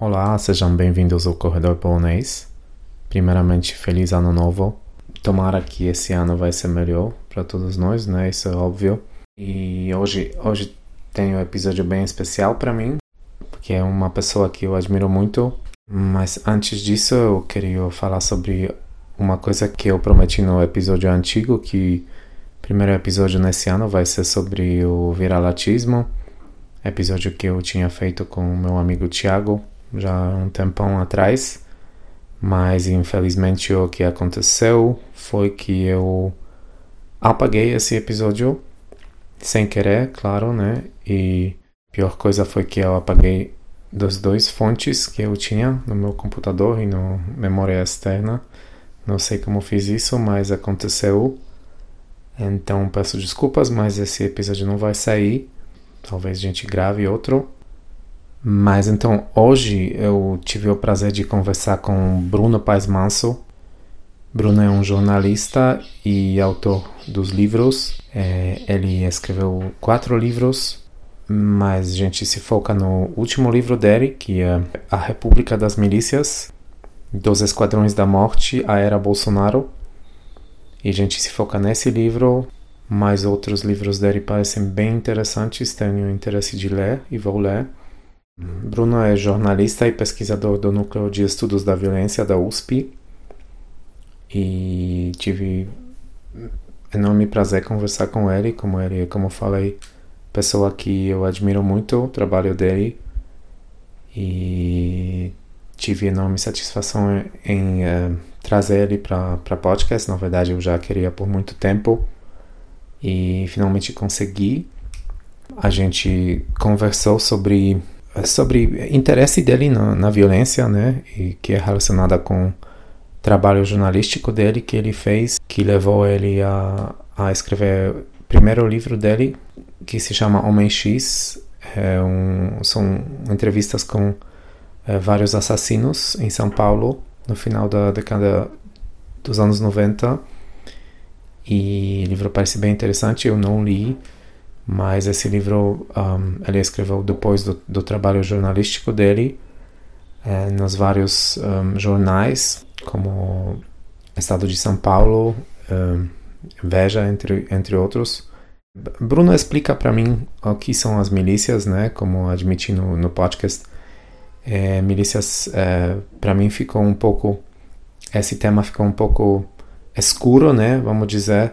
Olá, sejam bem-vindos ao Corredor Polonês. Primeiramente, feliz ano novo. Tomara que esse ano vai ser melhor para todos nós, né? Isso é óbvio. E hoje, hoje tem um episódio bem especial para mim, porque é uma pessoa que eu admiro muito. Mas antes disso, eu queria falar sobre uma coisa que eu prometi no episódio antigo, que o primeiro episódio nesse ano vai ser sobre o viralatismo, episódio que eu tinha feito com o meu amigo Tiago já um tempão atrás, mas infelizmente o que aconteceu foi que eu apaguei esse episódio sem querer, claro, né? E pior coisa foi que eu apaguei das duas fontes que eu tinha no meu computador e no memória externa. Não sei como fiz isso, mas aconteceu. Então peço desculpas, mas esse episódio não vai sair. Talvez a gente grave outro. Mas então hoje eu tive o prazer de conversar com Bruno Paes Manso. Bruno é um jornalista e autor dos livros. É, ele escreveu quatro livros, mas a gente se foca no último livro dele, que é A República das Milícias, dos Esquadrões da Morte, a Era Bolsonaro. E a gente se foca nesse livro, mas outros livros dele parecem bem interessantes, tenho interesse de ler e vou ler. Bruno é jornalista e pesquisador do Núcleo de Estudos da Violência da USP e tive enorme prazer conversar com ele, como ele, como falei, pessoa que eu admiro muito o trabalho dele e tive enorme satisfação em uh, trazer ele para podcast. Na verdade, eu já queria por muito tempo e finalmente consegui. A gente conversou sobre sobre interesse dele na, na, violência, né, e que é relacionada com trabalho jornalístico dele que ele fez, que levou ele a, a escrever o primeiro livro dele, que se chama Homem X. É um, são entrevistas com é, vários assassinos em São Paulo no final da década dos anos 90. E o livro parece bem interessante, eu não li, mas esse livro um, ele escreveu depois do, do trabalho jornalístico dele é, nos vários um, jornais, como Estado de São Paulo, um, Veja, entre, entre outros. Bruno explica para mim o que são as milícias, né? Como admiti no, no podcast. É, milícias, é, para mim, ficou um pouco. Esse tema ficou um pouco escuro, né? Vamos dizer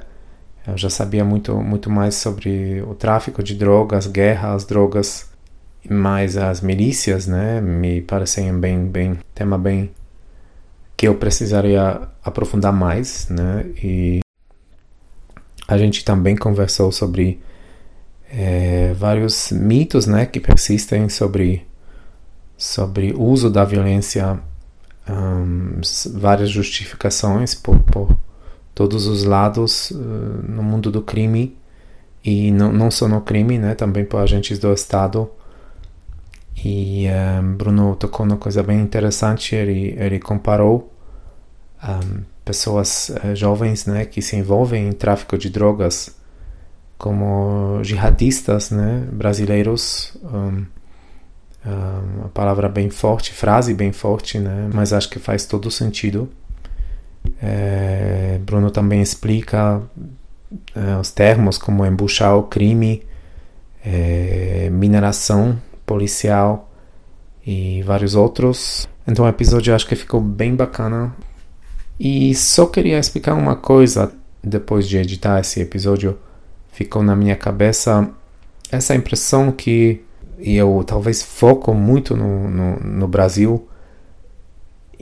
eu já sabia muito, muito mais sobre o tráfico de drogas, guerra às drogas, mas as milícias, né, me parecem bem, bem, tema bem que eu precisaria aprofundar mais, né, e a gente também conversou sobre é, vários mitos, né, que persistem sobre sobre uso da violência, um, várias justificações por, por todos os lados uh, no mundo do crime e não, não só no crime, né, também por agentes do Estado. E eh, Bruno tocou numa coisa bem interessante, ele, ele comparou um, eh, pessoas uh, jovens né, que se envolvem em tráfico de drogas como jihadistas né, brasileiros. Um, uma palavra bem forte, frase bem forte, né, mas acho que faz todo sentido é, Bruno também explica é, os termos como embuchar o crime, é, mineração policial e vários outros. Então o episódio acho que ficou bem bacana. E só queria explicar uma coisa depois de editar esse episódio. Ficou na minha cabeça essa impressão que eu talvez foco muito no, no, no Brasil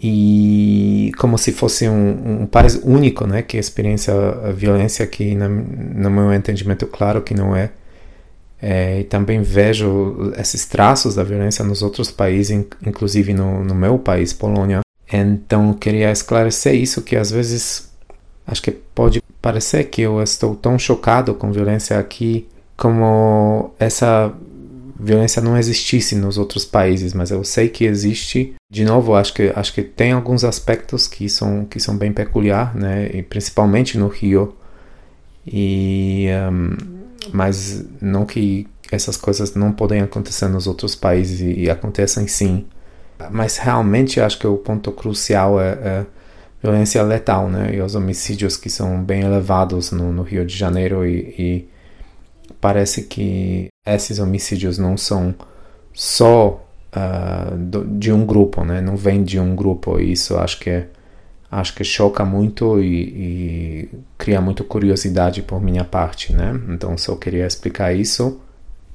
e como se fosse um, um país único, né, que experiência a violência que na, no meu entendimento claro que não é. é. e também vejo esses traços da violência nos outros países, inclusive no, no meu país, Polônia. Então queria esclarecer isso que às vezes acho que pode parecer que eu estou tão chocado com violência aqui como essa violência não existisse nos outros países, mas eu sei que existe. De novo, acho que acho que tem alguns aspectos que são que são bem peculiar, né? E principalmente no Rio. E um, mas não que essas coisas não podem acontecer nos outros países e, e acontecem sim. mas realmente acho que o ponto crucial é, é violência letal, né? E os homicídios que são bem elevados no, no Rio de Janeiro e, e, parece que esses homicídios não são só uh, do, de um grupo, né? Não vem de um grupo. E isso acho que acho que choca muito e, e cria muita curiosidade por minha parte, né? Então só queria explicar isso.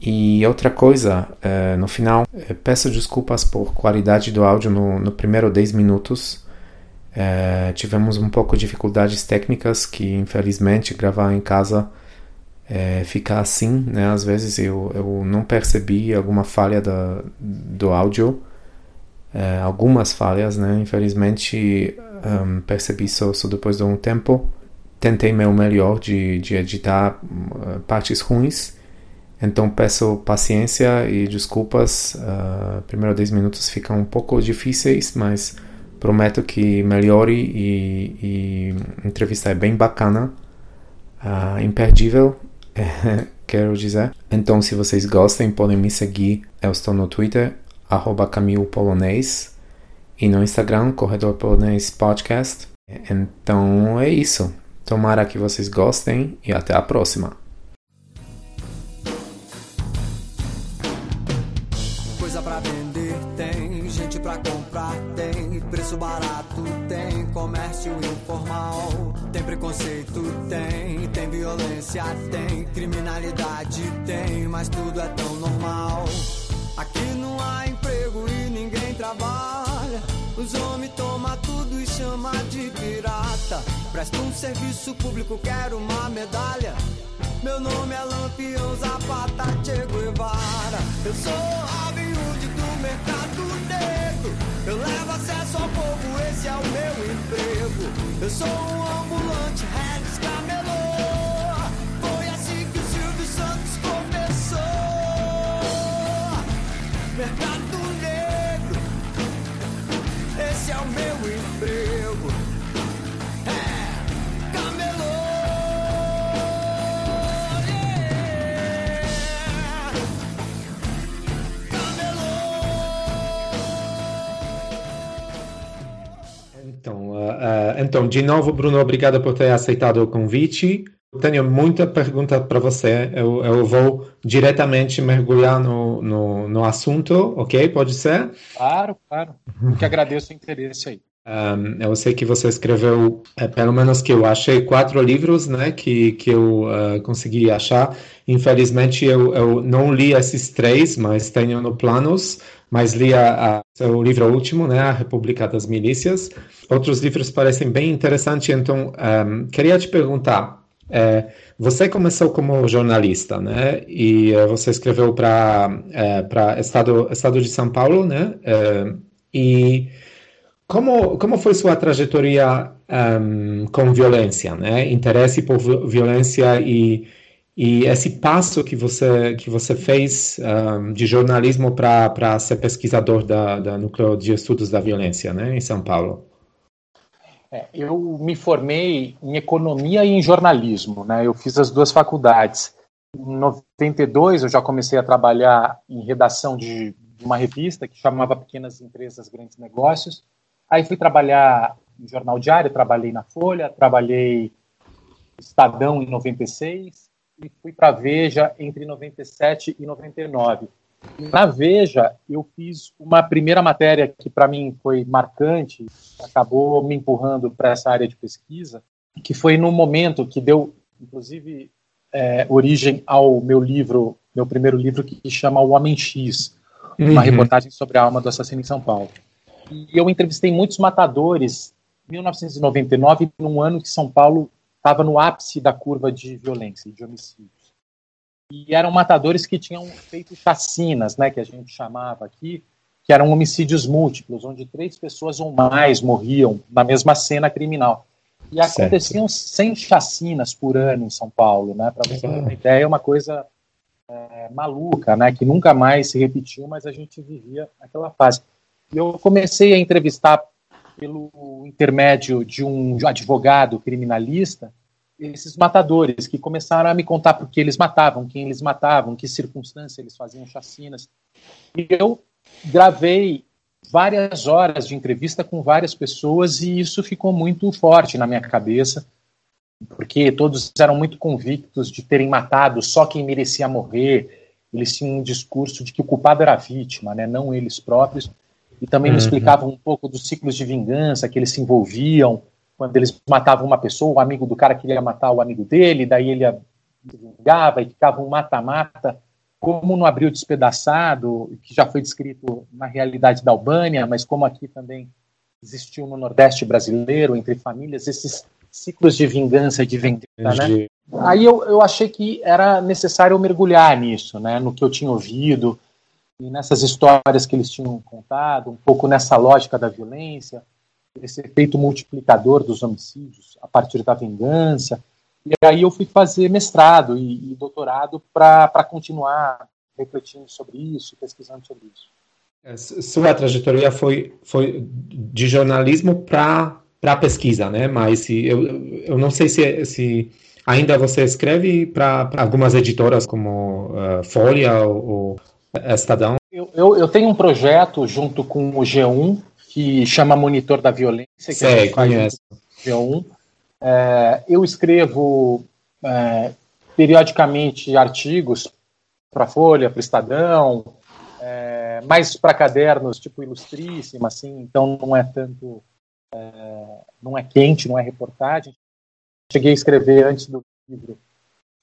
E outra coisa, uh, no final, eh, peço desculpas por qualidade do áudio no, no primeiro 10 minutos. Uh, tivemos um pouco de dificuldades técnicas que, infelizmente, gravar em casa é, fica assim, né? Às vezes eu, eu não percebi alguma falha da, do áudio, é, algumas falhas, né? Infelizmente um, percebi só, só depois de um tempo. Tentei meu melhor de, de editar uh, partes ruins, então peço paciência e desculpas. Uh, primeiro 10 minutos ficam um pouco difíceis, mas prometo que melhore e, e entrevista é bem bacana, uh, imperdível quero dizer. Então, se vocês gostem, podem me seguir. Eu estou no Twitter, arroba Camilo Polonês, e no Instagram, Corredor Polonês Podcast. Então, é isso. Tomara que vocês gostem e até a próxima. Coisa pra vender tem, gente pra comprar tem, preço barato tem, comércio informal, tem preconceito tem violência tem, criminalidade tem, mas tudo é tão normal. Aqui não há emprego e ninguém trabalha. Os homens tomam tudo e chama de pirata. Presta um serviço público, quero uma medalha. Meu nome é Lampião Zapata Che Guevara. Eu sou Hood do mercado negro. Eu levo acesso ao povo, esse é o meu emprego. Eu sou um ambulante, Regis Camelô. Mercado negro, esse é o meu emprego. É, camelô. Então, uh, uh, então, de novo, Bruno, obrigado por ter aceitado o convite. Tenho muita pergunta para você. Eu, eu, vou diretamente mergulhar no, no, no, assunto, ok? Pode ser? Claro, claro. Eu que agradeço o interesse aí. Um, eu sei que você escreveu, é, pelo menos que eu achei, quatro livros, né, que, que eu uh, consegui achar. Infelizmente, eu, eu não li esses três, mas tenho no planos mas li a, a, o livro último, né, A República das Milícias. Outros livros parecem bem interessantes, então um, queria te perguntar. É, você começou como jornalista, né? E uh, você escreveu para é, para Estado Estado de São Paulo, né? É, e como como foi sua trajetória um, com violência, né? Interesse por violência e e esse passo que você, que você fez um, de jornalismo para ser pesquisador da, da Núcleo de Estudos da Violência, né, em São Paulo? É, eu me formei em economia e em jornalismo, né? Eu fiz as duas faculdades. Em 92 eu já comecei a trabalhar em redação de uma revista que chamava Pequenas Empresas Grandes Negócios. Aí fui trabalhar em jornal diário, trabalhei na Folha, trabalhei Estadão em 96 e fui para Veja entre 97 e 99. Na Veja, eu fiz uma primeira matéria que para mim foi marcante, acabou me empurrando para essa área de pesquisa, que foi no momento que deu, inclusive, é, origem ao meu livro, meu primeiro livro, que chama O Homem X, uhum. uma reportagem sobre a alma do assassino em São Paulo. E eu entrevistei muitos matadores em 1999, num ano que São Paulo estava no ápice da curva de violência e de homicídios. E eram matadores que tinham feito chacinas, né, que a gente chamava aqui, que eram homicídios múltiplos, onde três pessoas ou mais morriam na mesma cena criminal. E aconteciam certo. 100 chacinas por ano em São Paulo, né? Para você ter uma ideia, é uma coisa é, maluca, né? Que nunca mais se repetiu, mas a gente vivia aquela fase. E eu comecei a entrevistar pelo intermédio de um advogado criminalista esses matadores que começaram a me contar por que eles matavam, quem eles matavam, que circunstância eles faziam chacinas. E eu gravei várias horas de entrevista com várias pessoas e isso ficou muito forte na minha cabeça, porque todos eram muito convictos de terem matado só quem merecia morrer. Eles tinham um discurso de que o culpado era a vítima, né, não eles próprios. E também uhum. me explicavam um pouco dos ciclos de vingança que eles se envolviam quando eles matavam uma pessoa, o amigo do cara queria matar o amigo dele, daí ele vingava e ficava um mata-mata como no Abril Despedaçado, que já foi descrito na realidade da Albânia, mas como aqui também existiu no Nordeste brasileiro, entre famílias, esses ciclos de vingança e de vingança, né? Aí eu, eu achei que era necessário mergulhar nisso, né? No que eu tinha ouvido e nessas histórias que eles tinham contado, um pouco nessa lógica da violência, esse efeito multiplicador dos homicídios a partir da vingança, e aí eu fui fazer mestrado e, e doutorado para continuar refletindo sobre isso, pesquisando sobre isso. É, sua trajetória foi, foi de jornalismo para pesquisa, né? Mas eu, eu não sei se, se ainda você escreve para algumas editoras como uh, Folha ou, ou Estadão. Eu, eu, eu, tenho um projeto junto com o G1 que chama Monitor da Violência, que Sei, a gente faz G1. É, eu escrevo é, periodicamente artigos para Folha, para Estadão, é, mais para cadernos tipo Ilustríssima, assim, então não é tanto, é, não é quente, não é reportagem. Cheguei a escrever antes do livro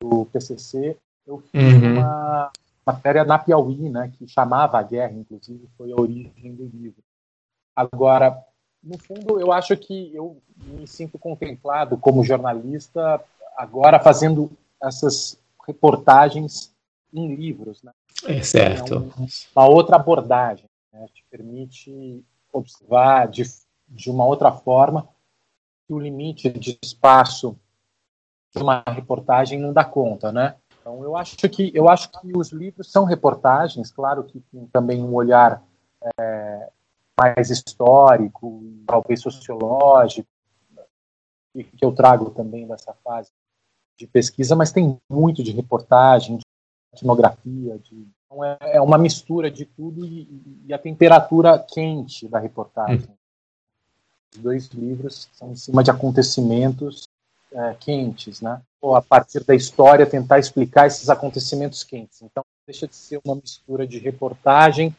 do PCC, eu fiz uhum. uma matéria na Piauí, né, que chamava a guerra, inclusive, foi a origem do livro. Agora, no fundo, eu acho que eu me sinto contemplado como jornalista agora fazendo essas reportagens em livros. Né? É certo. É um, uma outra abordagem, né? te permite observar de, de uma outra forma que o limite de espaço de uma reportagem não dá conta, né? Então eu acho que eu acho que os livros são reportagens, claro que tem também um olhar é, mais histórico, talvez sociológico, que eu trago também dessa fase de pesquisa, mas tem muito de reportagem, de etnografia, de, então é, é uma mistura de tudo e, e, a temperatura quente da reportagem. Hum. Os dois livros são em cima de acontecimentos é, quentes, né? Ou a partir da história tentar explicar esses acontecimentos quentes. Então deixa de ser uma mistura de reportagem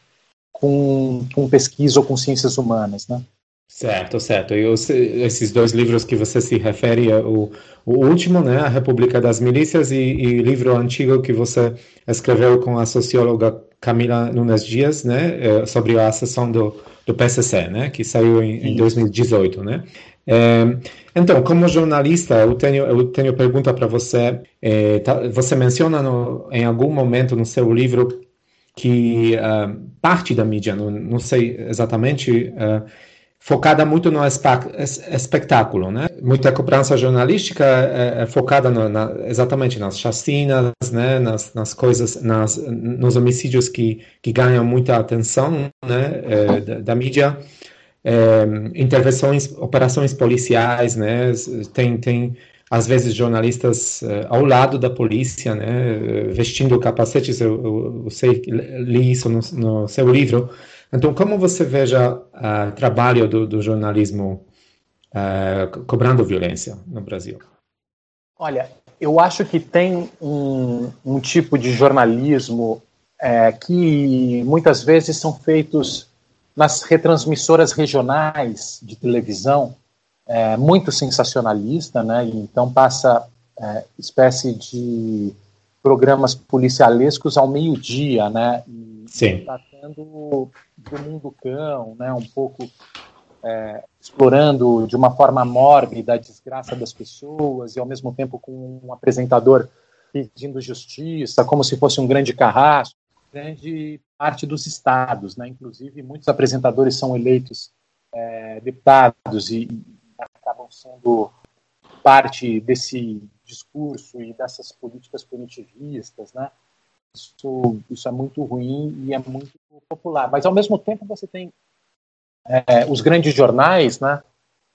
com, com pesquisa ou com ciências humanas, né? Certo, certo. E os, esses dois livros que você se refere, é o, o último, né, A República das Milícias, e, e livro antigo que você escreveu com a socióloga Camila Nunes Dias, né, é, sobre a sessão do, do PCC, né, que saiu em, em 2018, né. É, então, como jornalista, eu tenho, eu tenho pergunta para você. É, tá, você menciona no, em algum momento no seu livro que uh, parte da mídia, não, não sei exatamente, uh, focada muito no espetáculo, né? Muita cobrança jornalística é, é focada no, na, exatamente nas chacinas, né? Nas, nas coisas, nas, nos homicídios que, que ganham muita atenção, né? É, da, da, mídia. Intervenções, operações policiais, né? Tem, tem às vezes jornalistas uh, ao lado da polícia, né, vestindo capacetes, eu, eu, eu sei, li isso no, no, seu livro. Então, como você veja o uh, trabalho do, do jornalismo uh, cobrando violência no Brasil? Olha, eu acho que tem um, um tipo de jornalismo é, que muitas vezes são feitos nas retransmissoras regionais de televisão, é, muito sensacionalista, né? Então passa é, espécie de programas policialescos ao meio-dia, né? E Sim. tratando do mundo cão, né? Um pouco é, explorando de uma forma mórbida a desgraça das pessoas e ao mesmo tempo com um apresentador pedindo justiça, como se fosse um grande carrasco, grande parte dos estados, né? Inclusive muitos apresentadores são eleitos é, deputados e acabam sendo parte desse discurso e dessas políticas punitivistas, né? Isso, isso é muito ruim e é muito popular. Mas, ao mesmo tempo, você tem é, os grandes jornais, né?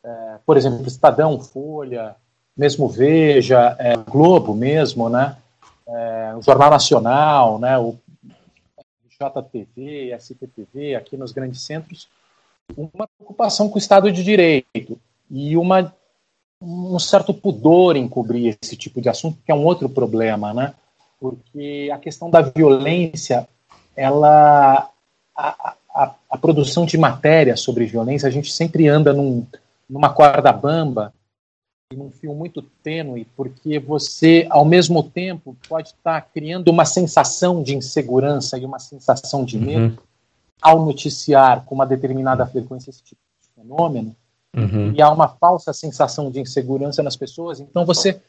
É, por exemplo, Estadão, Folha, mesmo Veja, é, Globo mesmo, né? É, o Jornal Nacional, né? O JTV, SPTV, aqui nos grandes centros, uma preocupação com o Estado de Direito e uma, um certo pudor em cobrir esse tipo de assunto, que é um outro problema, né? Porque a questão da violência, ela. A, a, a produção de matéria sobre violência, a gente sempre anda num, numa corda bamba num fio muito tênue, porque você, ao mesmo tempo, pode estar criando uma sensação de insegurança e uma sensação de medo uhum. ao noticiar com uma determinada frequência esse tipo de fenômeno, uhum. e há uma falsa sensação de insegurança nas pessoas, então você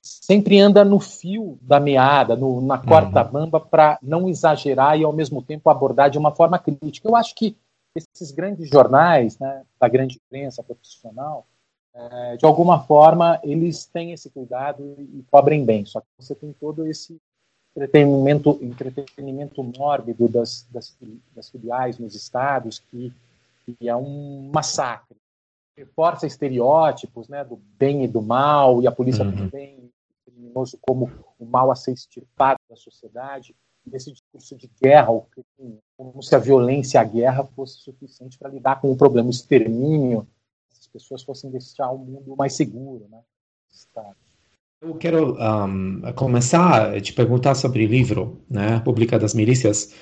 sempre anda no fio da meada, no, na corda uhum. bamba, para não exagerar e, ao mesmo tempo, abordar de uma forma crítica. Eu acho que esses grandes jornais, né, da grande imprensa profissional, é, de alguma forma, eles têm esse cuidado e cobrem bem. Só que você tem todo esse entretenimento, entretenimento mórbido das, das, das filiais nos estados, que, que, é um massacre. Reforça estereótipos né, do bem e do mal, e a polícia uhum. também criminoso como o mal a ser extirpado da sociedade. Esse discurso de guerra, como se a violência e a guerra fosse suficiente para lidar com o problema, o extermínio pessoas fossem deixar o mundo mais seguro, né? Eu quero um, começar a te perguntar sobre o livro, né, República das Milícias,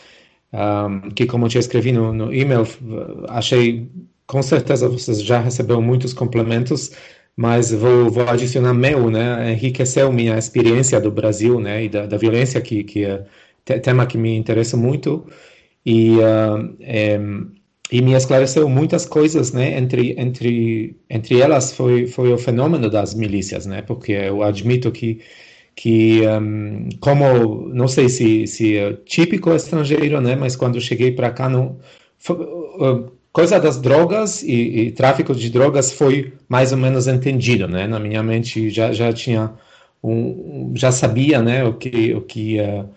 um, que como eu te escrevi no, no e-mail, achei, com certeza você já recebeu muitos complementos, mas vou, vou adicionar meu, né, enriqueceu minha experiência do Brasil, né, e da, da violência, que, que é tema que me interessa muito, e uh, é, e me esclareceu muitas coisas, né? Entre entre entre elas foi foi o fenômeno das milícias, né? Porque eu admito que que um, como não sei se se é típico estrangeiro, né? Mas quando cheguei para cá não uh, coisa das drogas e, e, tráfico de drogas foi mais ou menos entendido, né? Na minha mente já já tinha um, já sabia, né? O que o que uh,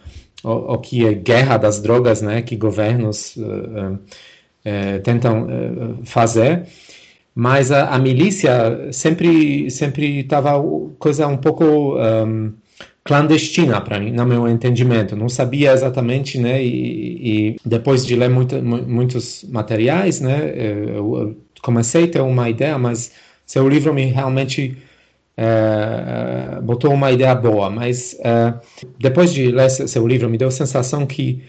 o, o, que é guerra das drogas, né? Que governos uh, é, tentam é, fazer, mas a, a, milícia sempre sempre estava coisa um pouco um, clandestina para mim, no meu entendimento. Não sabia exatamente, né? E, e depois de ler muito, muitos materiais, né? Eu comecei a ter uma ideia, mas seu livro me realmente é, botou uma ideia boa. Mas é, depois de ler seu livro, me deu a sensação que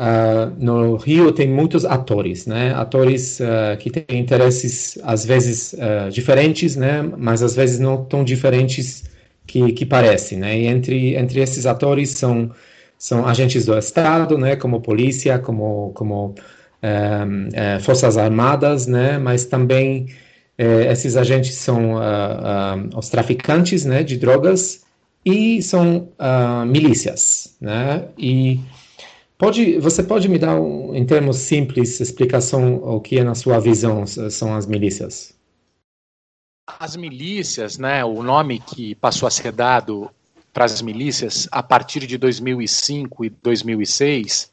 Uh, no Rio tem muitos atores, né? Atores uh, que têm interesses às vezes uh, diferentes, né? Mas às vezes não tão diferentes que, que parecem, né? E entre entre esses atores são são agentes do Estado, né? Como polícia, como como eh, forças armadas, né? Mas também eh, esses agentes são os traficantes, né? De drogas e são milícias, né? E Pode, você pode me dar, um, em termos simples, explicação o que é, na sua visão, são as milícias? As milícias, né, o nome que passou a ser dado para as milícias a partir de 2005 e 2006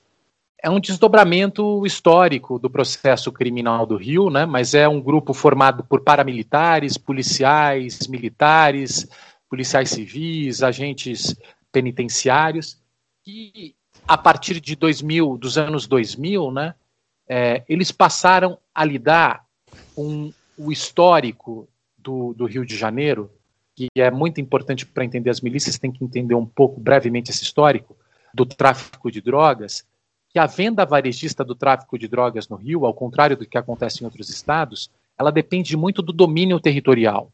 é um desdobramento histórico do processo criminal do Rio, né, mas é um grupo formado por paramilitares, policiais, militares, policiais civis, agentes penitenciários, que a partir de 2000, dos anos 2000, né, é, eles passaram a lidar com o histórico do, do Rio de Janeiro, que é muito importante para entender as milícias, tem que entender um pouco brevemente esse histórico do tráfico de drogas, que a venda varejista do tráfico de drogas no Rio, ao contrário do que acontece em outros estados, ela depende muito do domínio territorial.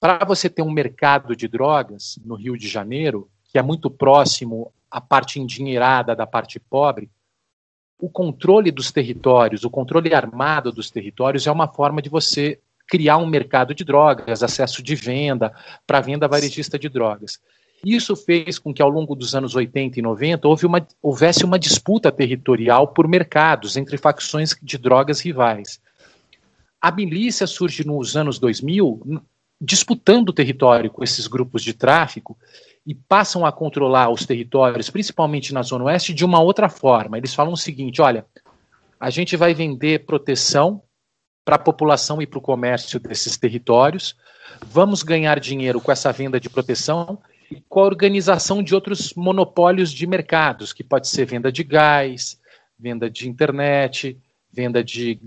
Para você ter um mercado de drogas no Rio de Janeiro, que é muito próximo a parte endinheirada da parte pobre, o controle dos territórios, o controle armado dos territórios é uma forma de você criar um mercado de drogas, acesso de venda para venda varejista de drogas. Isso fez com que ao longo dos anos 80 e 90 houve uma, houvesse uma disputa territorial por mercados entre facções de drogas rivais. A milícia surge nos anos 2000 disputando o território com esses grupos de tráfico e passam a controlar os territórios, principalmente na Zona Oeste, de uma outra forma. Eles falam o seguinte: olha, a gente vai vender proteção para a população e para o comércio desses territórios, vamos ganhar dinheiro com essa venda de proteção e com a organização de outros monopólios de mercados, que pode ser venda de gás, venda de internet, venda de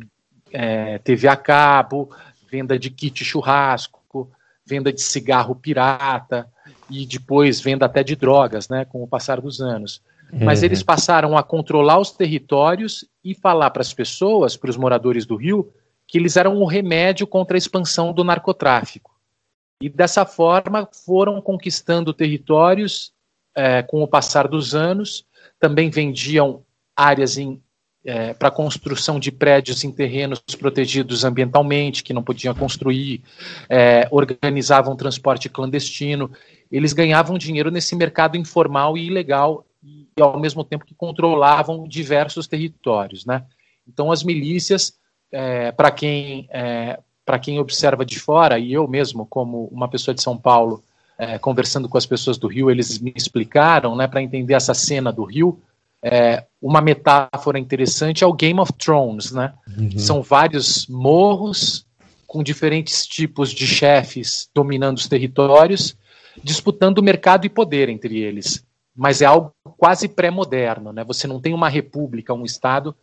é, TV a cabo, venda de kit churrasco, venda de cigarro pirata e depois venda até de drogas, né, com o passar dos anos. Uhum. Mas eles passaram a controlar os territórios e falar para as pessoas, para os moradores do Rio, que eles eram o remédio contra a expansão do narcotráfico. E dessa forma foram conquistando territórios é, com o passar dos anos, também vendiam áreas é, para construção de prédios em terrenos protegidos ambientalmente, que não podiam construir, é, organizavam transporte clandestino. Eles ganhavam dinheiro nesse mercado informal e ilegal, e ao mesmo tempo que controlavam diversos territórios. Né? Então, as milícias, é, para quem, é, quem observa de fora, e eu mesmo, como uma pessoa de São Paulo, é, conversando com as pessoas do Rio, eles me explicaram, né, para entender essa cena do Rio, é, uma metáfora interessante é o Game of Thrones, né? Uhum. São vários morros com diferentes tipos de chefes dominando os territórios, disputando mercado e poder entre eles. Mas é algo quase pré-moderno, né? Você não tem uma república, um estado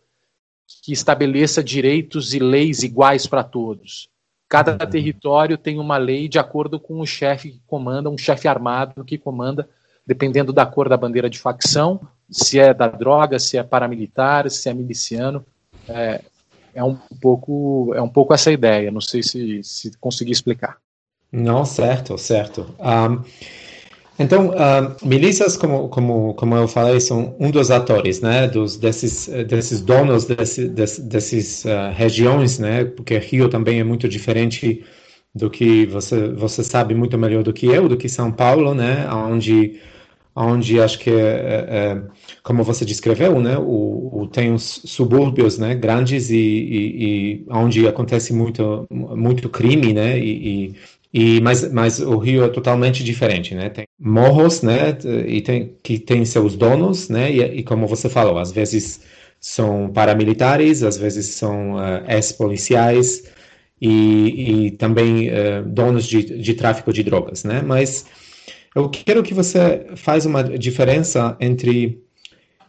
que estabeleça direitos e leis iguais para todos. Cada uhum. território tem uma lei de acordo com o chefe que comanda, um chefe armado que comanda, dependendo da cor da bandeira de facção, se é da droga, se é paramilitar, se é miliciano. É, é um pouco é um pouco essa ideia. Não sei se, se consegui explicar. Não, certo, certo. Um, então, uh, milícias, como, como, como eu falei, são um dos atores, né, dos, desses, desses donos desse, desse, desses uh, regiões, né, porque Rio também é muito diferente do que você, você sabe muito melhor do que eu, do que São Paulo, né, onde, onde acho que, é, é, é como você descreveu, né, o, o, tem os subúrbios, né, grandes e, e, e onde acontece muito, muito crime, né, e, e mas, mas o Rio é totalmente diferente, né? Tem morros, né? E tem, que tem seus donos, né? E, e como você falou, às vezes são paramilitares, às vezes são uh, ex-policiais e, e, também uh, donos de, de tráfico de drogas, né? Mas eu quero que você faz uma diferença entre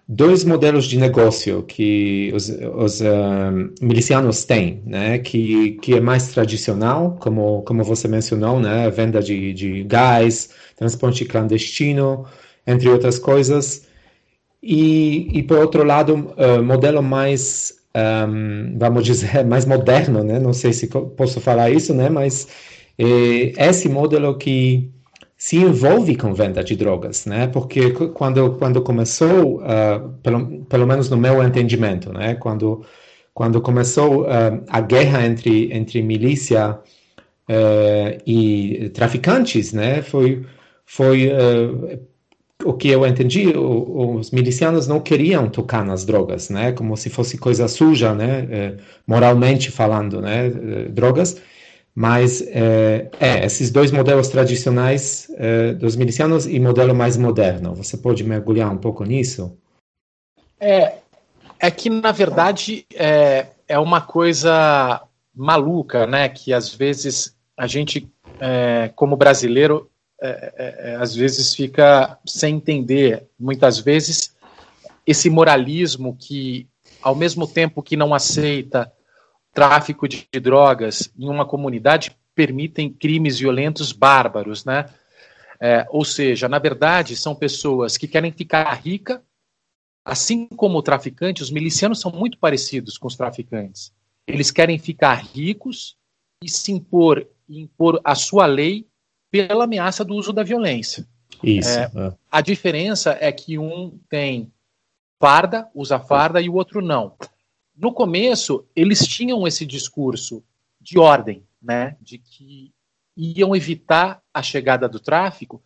dois modelos de negócio que os, os uh, milicianos têm, né? Que, que é mais tradicional, como, como você mencionou, né? Venda de, de gás, transporte clandestino, entre outras coisas. E, e por outro lado, uh, modelo mais, um, vamos dizer, mais moderno, né? Não sei se posso falar isso, né? Mas eh, esse modelo que se envolve com venda de drogas, né? Porque quando quando começou, uh, pelo, pelo menos no meu entendimento, né? Quando quando começou uh, a guerra entre entre milícia uh, e traficantes, né? Foi foi o que eu entendi, os milicianos não queriam tocar nas drogas, né? Como se fosse coisa suja, né? Moralmente falando, né? Drogas mas é, é, esses dois modelos tradicionais é, dos milicianos e modelo mais moderno. Você pode mergulhar um pouco nisso? É, é que na verdade é, é uma coisa maluca, né? Que às vezes a gente, é, como brasileiro, é, é, às vezes fica sem entender, muitas vezes, esse moralismo que, ao mesmo tempo que não aceita tráfico de, drogas em uma comunidade permitem crimes violentos bárbaros, né? É, ou seja, na verdade, são pessoas que querem ficar rica, assim como o traficante, os milicianos são muito parecidos com os traficantes. Eles querem ficar ricos e se impor, impor a sua lei pela ameaça do uso da violência. Isso. É, é. A diferença é que um tem farda, usa farda, e o outro não no começo, eles tinham esse discurso de ordem, né, de que iam evitar a chegada do tráfico,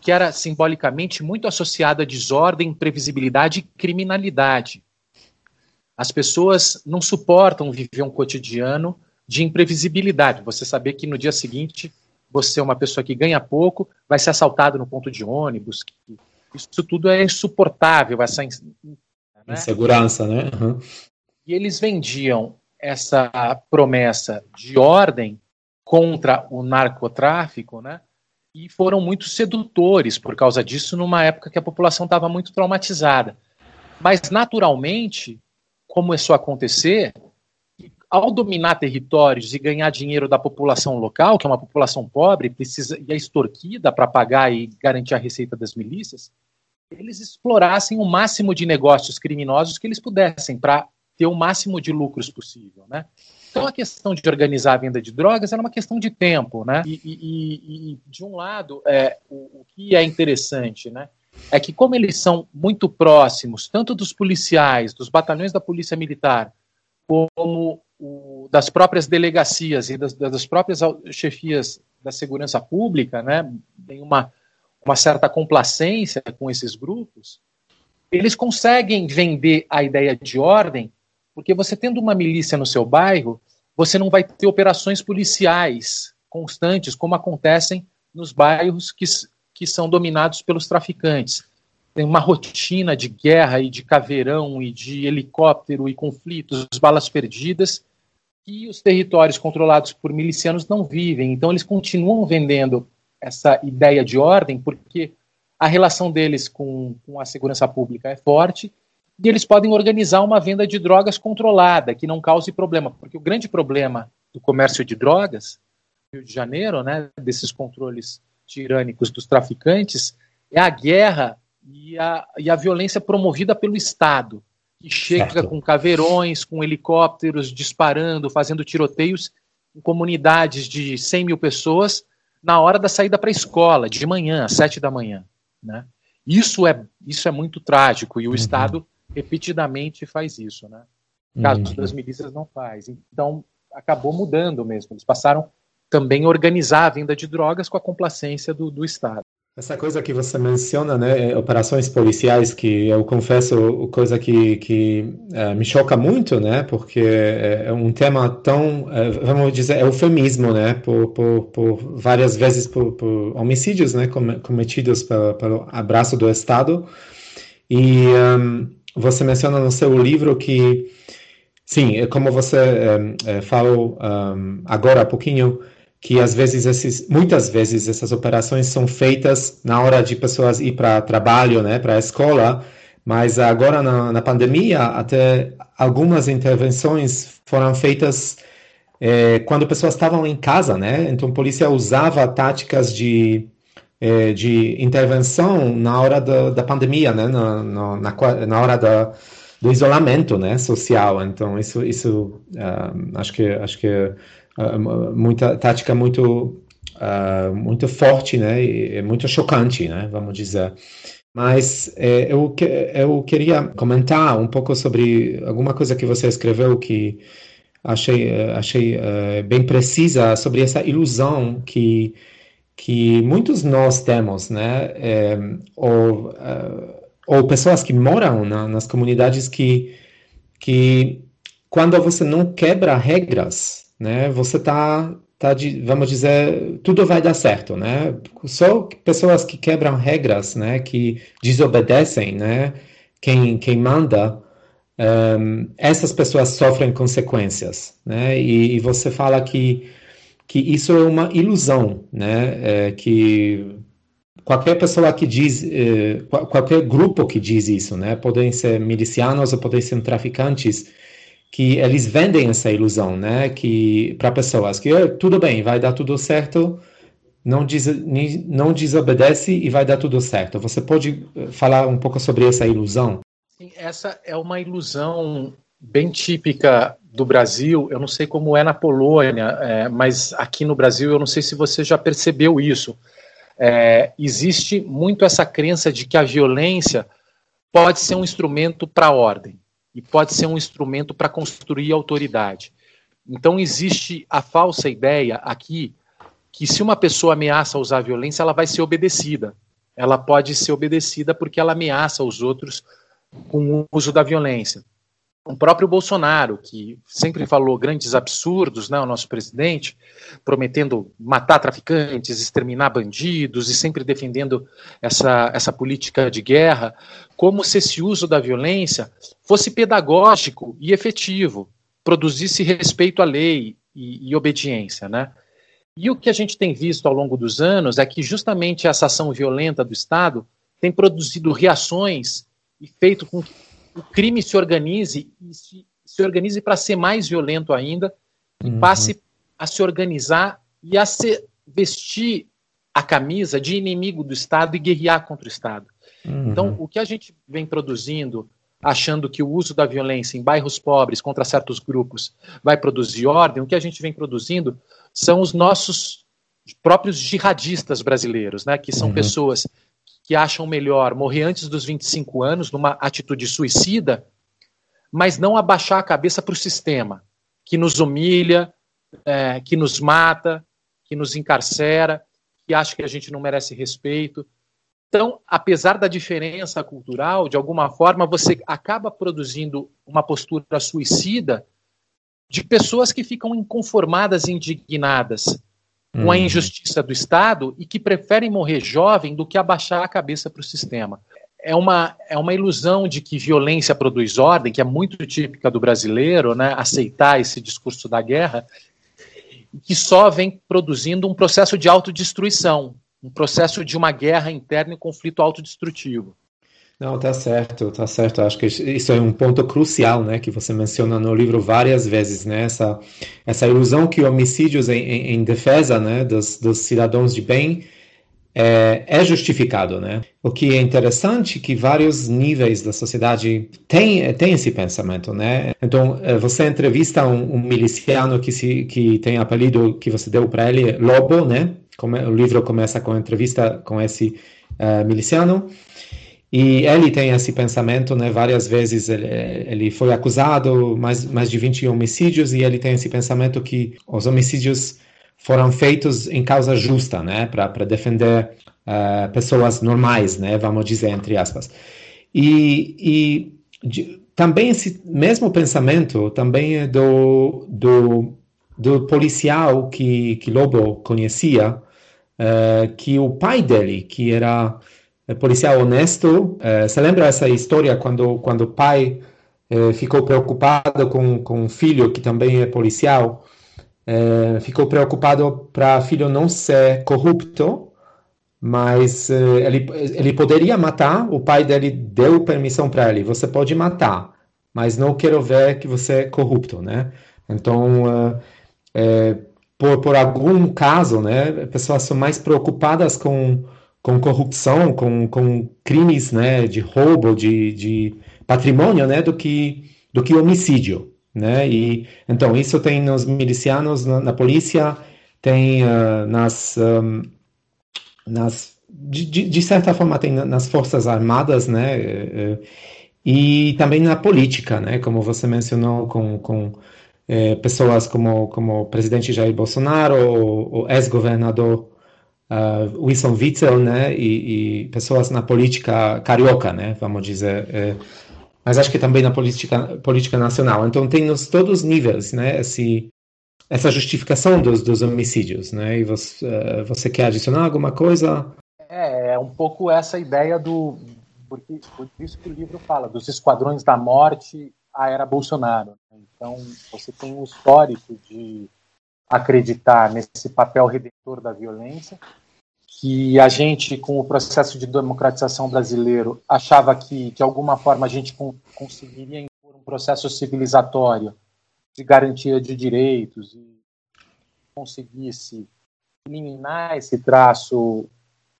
que era simbolicamente muito associada a desordem, previsibilidade e criminalidade. As pessoas não suportam viver um cotidiano de imprevisibilidade. Você saber que no dia seguinte você é uma pessoa que ganha pouco, vai ser assaltado no ponto de ônibus. Isso tudo é insuportável, essa né? insegurança, né? Uhum. E eles vendiam essa promessa de ordem contra o narcotráfico, né? E foram muito sedutores por causa disso, numa época que a população estava muito traumatizada. Mas, naturalmente, começou a acontecer, ao dominar territórios e ganhar dinheiro da população local, que é uma população pobre, precisa e é extorquida para pagar e garantir a receita das milícias, eles explorassem o máximo de negócios criminosos que eles pudessem para ter o máximo de lucros possível, né? Então a questão de organizar a venda de drogas era uma questão de tempo, né? E, e, e de um lado, é, o, o, que é interessante, né? É que como eles são muito próximos, tanto dos policiais, dos batalhões da polícia militar, como o, das próprias delegacias e das, das próprias chefias da segurança pública, né? Tem uma uma certa complacência com esses grupos, eles conseguem vender a ideia de ordem, porque você tendo uma milícia no seu bairro, você não vai ter operações policiais constantes, como acontecem nos bairros que, que são dominados pelos traficantes. Tem uma rotina de guerra e de caveirão e de helicóptero e conflitos, balas perdidas, que os territórios controlados por milicianos não vivem. Então, eles continuam vendendo essa ideia de ordem, porque a relação deles com, com a segurança pública é forte e eles podem organizar uma venda de drogas controlada, que não cause problema. Porque o grande problema do comércio de drogas, no Rio de Janeiro, né, desses controles tirânicos dos traficantes, é a guerra e a, e a violência promovida pelo Estado, que chega certo. com caveirões, com helicópteros disparando, fazendo tiroteios em comunidades de 100 mil pessoas, na hora da saída para a escola, de manhã, às sete da manhã. Né? Isso, é, isso é muito trágico e o uhum. Estado repetidamente faz isso. Né? No caso uhum. das milícias não faz. Então, acabou mudando mesmo. Eles passaram também a organizar a venda de drogas com a complacência do, do Estado. Essa coisa que você menciona, né, é operações policiais, que eu confesso, coisa que, que uh, me choca muito, né, porque é um tema tão, uh, vamos dizer, eufemismo, né, por, por, por várias vezes por, por homicídios, né, cometidos pelo, pelo abraço do Estado. E um, você menciona no seu livro que, sim, é como você um, falou um, agora há pouquinho, que às vezes esses, muitas vezes essas operações são feitas na hora de pessoas ir para trabalho, né, para a escola, mas agora na, na, pandemia até algumas intervenções foram feitas é, quando pessoas estavam em casa, né? Então a polícia usava táticas de é, de intervenção na hora da, da pandemia, né? Na, na, na, na hora da, do isolamento, né? Social. Então isso isso uh, acho que acho que uh, muita tática muito uh, muito forte, né? E muito chocante, né? Vamos dizer. Mas é, eu, eu queria comentar um pouco sobre alguma coisa que você escreveu que achei, achei uh, bem precisa sobre essa ilusão que, que muitos nós temos, né? É, ou, uh, ou pessoas que moram na, nas comunidades que, que quando você não quebra regras, né? Você tá, tá de, vamos dizer, tudo vai dar certo, né? Só pessoas que quebram regras, né? Que desobedecem, né? Quem, quem manda, um, essas pessoas sofrem consequências, né? E, e, você fala que que isso é uma ilusão, né? É, que qualquer pessoa que diz, eh, qualquer grupo que diz isso, né? Podem ser milicianos ou podem ser traficantes que eles vendem essa ilusão, né? Que para pessoas que tudo bem, vai dar tudo certo, não, des, não desobedece e vai dar tudo certo. Você pode eh, falar um pouco sobre essa ilusão? Sim, essa é uma ilusão bem típica do Brasil. Eu não sei como é na Polônia, é, mas aqui no Brasil eu não sei se você já percebeu isso. É, existe muito essa crença de que a violência pode ser um instrumento para a ordem e pode ser um instrumento para construir autoridade. Então existe a falsa ideia aqui que se uma pessoa ameaça usar violência, ela vai ser obedecida. Ela pode ser obedecida porque ela ameaça os outros com o uso da violência. O próprio Bolsonaro, que sempre falou grandes absurdos, né, o nosso presidente, prometendo matar traficantes, exterminar bandidos e sempre defendendo essa, essa política de guerra, como se esse uso da violência fosse pedagógico e efetivo, produzisse respeito à lei e, e obediência, né? E o que a gente tem visto ao longo dos anos é que justamente essa ação violenta do Estado tem produzido reações e feito com que o crime se organize e se se organize para ser mais violento ainda e uhum. passe a se organizar e a se vestir a camisa de inimigo do Estado e guerrear contra o Estado. Uhum. Então, o que a gente vem produzindo, achando que o uso da violência em bairros pobres contra certos grupos vai produzir ordem, o que a gente vem produzindo são os nossos próprios jihadistas brasileiros, né, que são uhum. pessoas que acham melhor morrer antes dos 25 anos numa atitude suicida, mas não abaixar a cabeça para o sistema, que nos humilha, é, que nos mata, que nos encarcera, que acha que a gente não merece respeito. Então, apesar da diferença cultural, de alguma forma você acaba produzindo uma postura suicida de pessoas que ficam inconformadas e indignadas com a uhum. injustiça do Estado e que preferem morrer jovem do que abaixar a cabeça para o sistema. É uma, é uma ilusão de que violência produz ordem, que é muito típica do brasileiro, né, aceitar esse discurso da guerra, que só vem produzindo um processo de autodestruição, um processo de uma guerra interna e conflito autodestrutivo. Não, tá certo, tá certo. Acho que isso é um ponto crucial, né, que você menciona no livro várias vezes, né, essa, essa ilusão que homicídios em, em, em defesa, né, dos, dos cidadãos de bem é, é, justificado, né? O que é interessante é que vários níveis da sociedade têm tem esse pensamento, né? Então, é, você entrevista um, um miliciano que se que tem apelido que você deu para ele, Lobo, né? O livro começa com a entrevista com esse uh, miliciano. E ele tem esse pensamento, né? Várias vezes ele, ele foi acusado mais, mais de 20 homicídios e ele tem esse pensamento que os homicídios foram feitos em causa justa, né? Para defender uh, pessoas normais, né? Vamos dizer entre aspas. E, e de, também esse mesmo pensamento também é do, do, do policial que, que Lobo conhecia, uh, que o pai dele, que era policial honesto. É, você lembra essa história quando, quando o pai é, ficou preocupado com, com o filho, que também é policial, ficou preocupado para o filho não ser corrupto, mas ele, ele poderia matar, o pai dele deu permissão para ele, você pode matar, mas não quero ver que você é corrupto, né? Então, por, por algum caso, né, pessoas são mais preocupadas com com corrupção, com, com crimes né, de roubo de, de patrimônio, né, do que do que homicídio, né? E então isso tem nos milicianos, na, na polícia, tem uh, nas um, nas de, de, certa forma tem nas forças armadas, né? E também na política, né? Como você mencionou com, com uh, pessoas como como o presidente Jair Bolsonaro, o ex-governador uh, Wilson Witzel, né, e, e, pessoas na política carioca, né, vamos dizer, é, mas acho que também na política, política nacional. Então tem nos todos os níveis, né, esse, essa justificação dos, dos homicídios, né, e você, uh, você quer adicionar alguma coisa? É, é um pouco essa ideia do, porque, por isso que o livro fala, dos esquadrões da morte à era Bolsonaro. Então, você tem um histórico de acreditar nesse papel redentor da violência, que a gente, com o processo de democratização brasileiro, achava que, de alguma forma, a gente conseguiria impor um processo civilizatório de garantia de direitos e conseguisse eliminar esse traço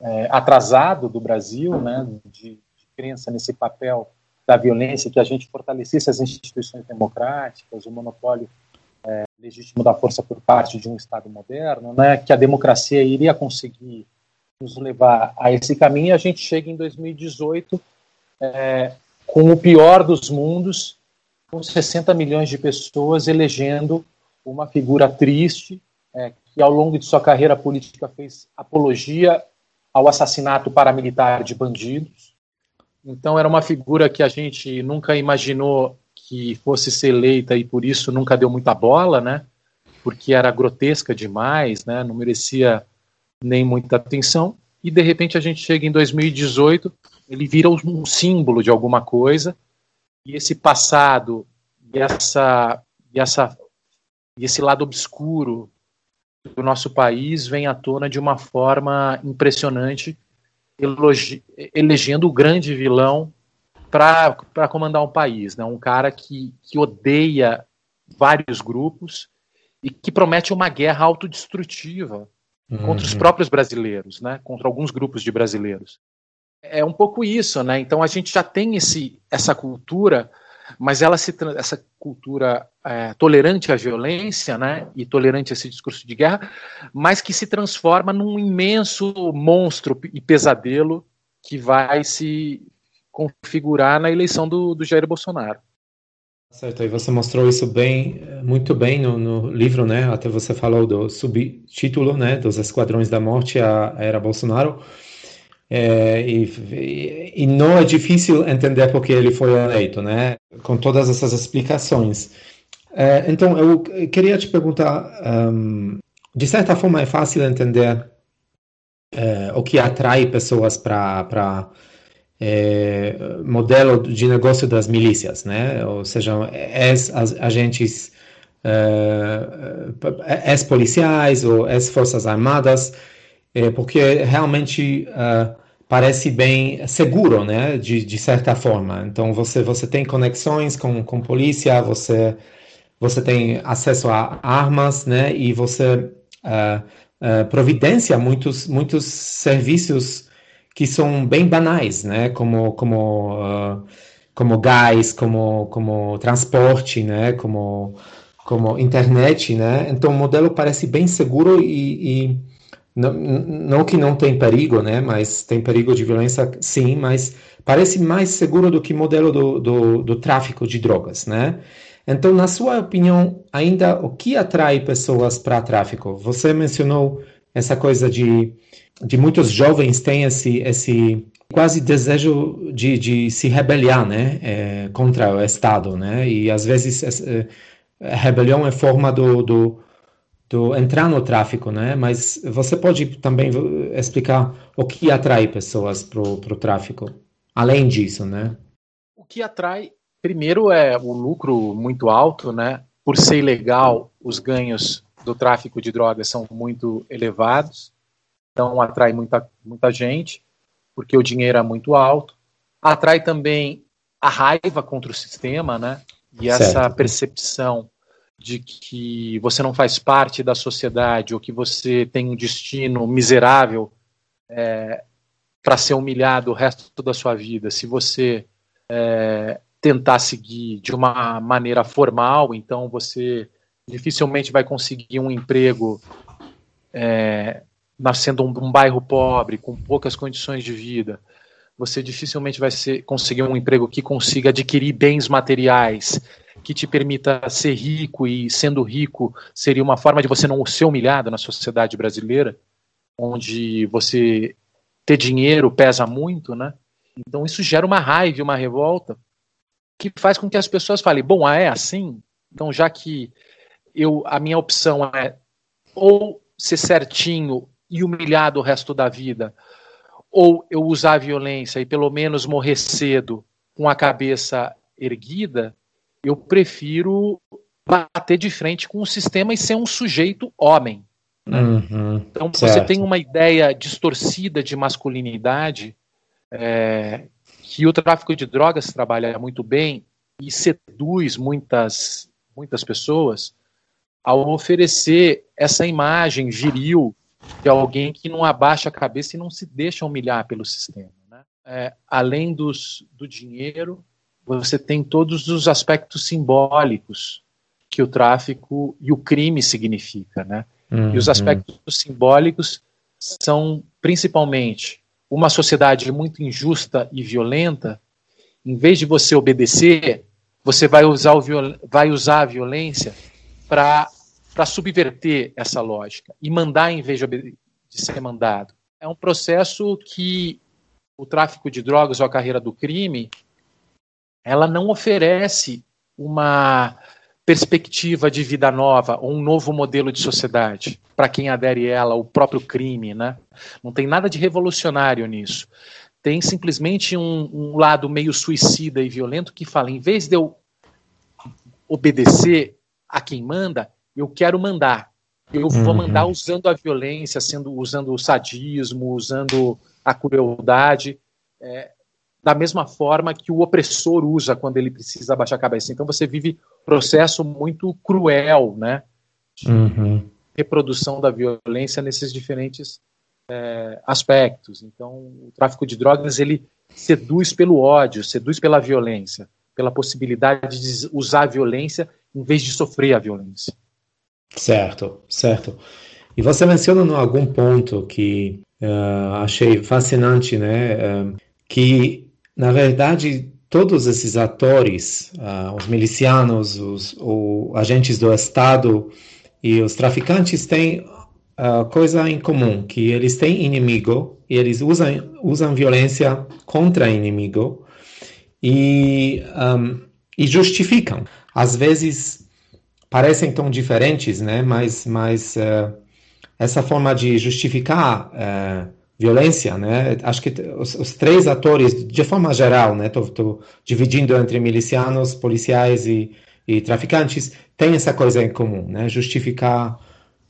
é, atrasado do Brasil, né, de, de crença nesse papel da violência, que a gente fortalecesse as instituições democráticas, o monopólio legítimo da força por parte de um Estado moderno, né, que a democracia iria conseguir nos levar a esse caminho, a gente chega em 2018 é, com o pior dos mundos, com 60 milhões de pessoas elegendo uma figura triste, é, que ao longo de sua carreira política fez apologia ao assassinato paramilitar de bandidos. Então, era uma figura que a gente nunca imaginou que fosse ser eleita e por isso nunca deu muita bola, né? Porque era grotesca demais, né? Não merecia nem muita atenção. E de repente a gente chega em 2018, ele vira um símbolo de alguma coisa. E esse passado e essa e essa e esse lado obscuro do nosso país vem à tona de uma forma impressionante, elegendo o grande vilão para comandar um país, né? Um cara que, que odeia vários grupos e que promete uma guerra autodestrutiva uhum. contra os uhum. próprios brasileiros, né? Contra alguns grupos de brasileiros. É um pouco isso, né? Então a gente já tem esse, essa cultura, mas ela se essa cultura é, tolerante à violência, né? E tolerante a esse discurso de guerra, mas que se transforma num imenso monstro e pesadelo que vai se configurar na eleição do, do Jair Bolsonaro. Certo, e você mostrou isso bem, muito bem no, no, livro, né? Até você falou do subtítulo, né? Dos Esquadrões da Morte a Era Bolsonaro. É, e, e, não é difícil entender porque ele foi eleito, né? Com todas essas explicações. É, então, eu queria te perguntar, um, de certa forma é fácil entender é, o que atrai pessoas para é, modelo de negócio das milícias, né? Ou seja, ex-agentes, é, ex-policiais ou ex-forças armadas, é, porque realmente é, parece bem seguro, né? De, de certa forma. Então, você, você tem conexões com, com polícia, você, você tem acesso a armas, né? E você uh, providencia muitos, muitos serviços que são bem banais, né? Como como uh, como gás, como como transporte, né? Como como internet, né? Então o modelo parece bem seguro e, e não, não que não tem perigo, né? Mas tem perigo de violência, sim. Mas parece mais seguro do que o modelo do, do, do tráfico de drogas, né? Então, na sua opinião, ainda o que atrai pessoas para tráfico? Você mencionou essa coisa de de muitos jovens têm esse, esse quase desejo de, de se rebeliar, né, é, contra o Estado, né, e às vezes é, a rebelião é forma do, do, do, entrar no tráfico, né, mas você pode também explicar o que atrai pessoas para o tráfico, além disso, né? O que atrai, primeiro, é o lucro muito alto, né, por ser ilegal, os ganhos do tráfico de drogas são muito elevados, então atrai muita, muita gente, porque o dinheiro é muito alto. Atrai também a raiva contra o sistema, né? E essa certo. percepção de que você não faz parte da sociedade ou que você tem um destino miserável é, para ser humilhado o resto da sua vida. Se você é, tentar seguir de uma maneira formal, então você dificilmente vai conseguir um emprego é, nascendo um, um bairro pobre, com poucas condições de vida, você dificilmente vai ser, conseguir um emprego que consiga adquirir bens materiais, que te permita ser rico e sendo rico seria uma forma de você não ser humilhado na sociedade brasileira, onde você ter dinheiro pesa muito, né? Então isso gera uma raiva, uma revolta que faz com que as pessoas falem: bom, ah, é assim. Então já que eu a minha opção é ou ser certinho e humilhado o resto da vida, ou eu usar a violência e pelo menos morrer cedo com a cabeça erguida, eu prefiro bater de frente com o sistema e ser um sujeito homem. Né? Uhum, então certo. você tem uma ideia distorcida de masculinidade é, que o tráfico de drogas trabalha muito bem e seduz muitas muitas pessoas ao oferecer essa imagem viril de alguém que não abaixa a cabeça e não se deixa humilhar pelo sistema. Né? É, além dos, do dinheiro, você tem todos os aspectos simbólicos que o tráfico e o crime significa, né? Uhum. E os uhum. aspectos simbólicos são principalmente uma sociedade muito injusta e violenta. Em vez de você obedecer, você vai usar, o vai usar a violência para para subverter essa lógica e mandar em vez de ser mandado. É um processo que o tráfico de drogas ou a carreira do crime ela não oferece uma perspectiva de vida nova ou um novo modelo de sociedade para quem adere a ela, o próprio crime, né? Não tem nada de revolucionário nisso. Tem simplesmente um, um lado meio suicida e violento que fala, em vez de eu obedecer a quem manda, eu quero mandar. Eu vou uhum. mandar usando a violência, sendo usando o sadismo, usando a crueldade. É, da mesma forma que o opressor usa quando ele precisa abaixar a cabeça. Então você vive um processo muito cruel, né? De uhum. reprodução da violência nesses diferentes é, aspectos. Então o tráfico de drogas ele seduz pelo ódio, seduz pela violência, pela possibilidade de usar a violência em vez de sofrer a violência. Certo, certo. E você menciona em algum ponto que uh, achei fascinante, né? Uh, que na verdade, todos esses atores, uh, os milicianos, os, os, agentes do Estado e os traficantes têm uh, coisa em comum, que eles têm inimigo e eles usam, usam violência contra inimigo e, um, e justificam. Às vezes parecem tão diferentes, né? mas, mas uh, essa forma de justificar uh, violência, né? Acho que os, os, três atores, de forma geral, né? Estou dividindo entre milicianos, policiais e, e traficantes, têm essa coisa em comum, né? Justificar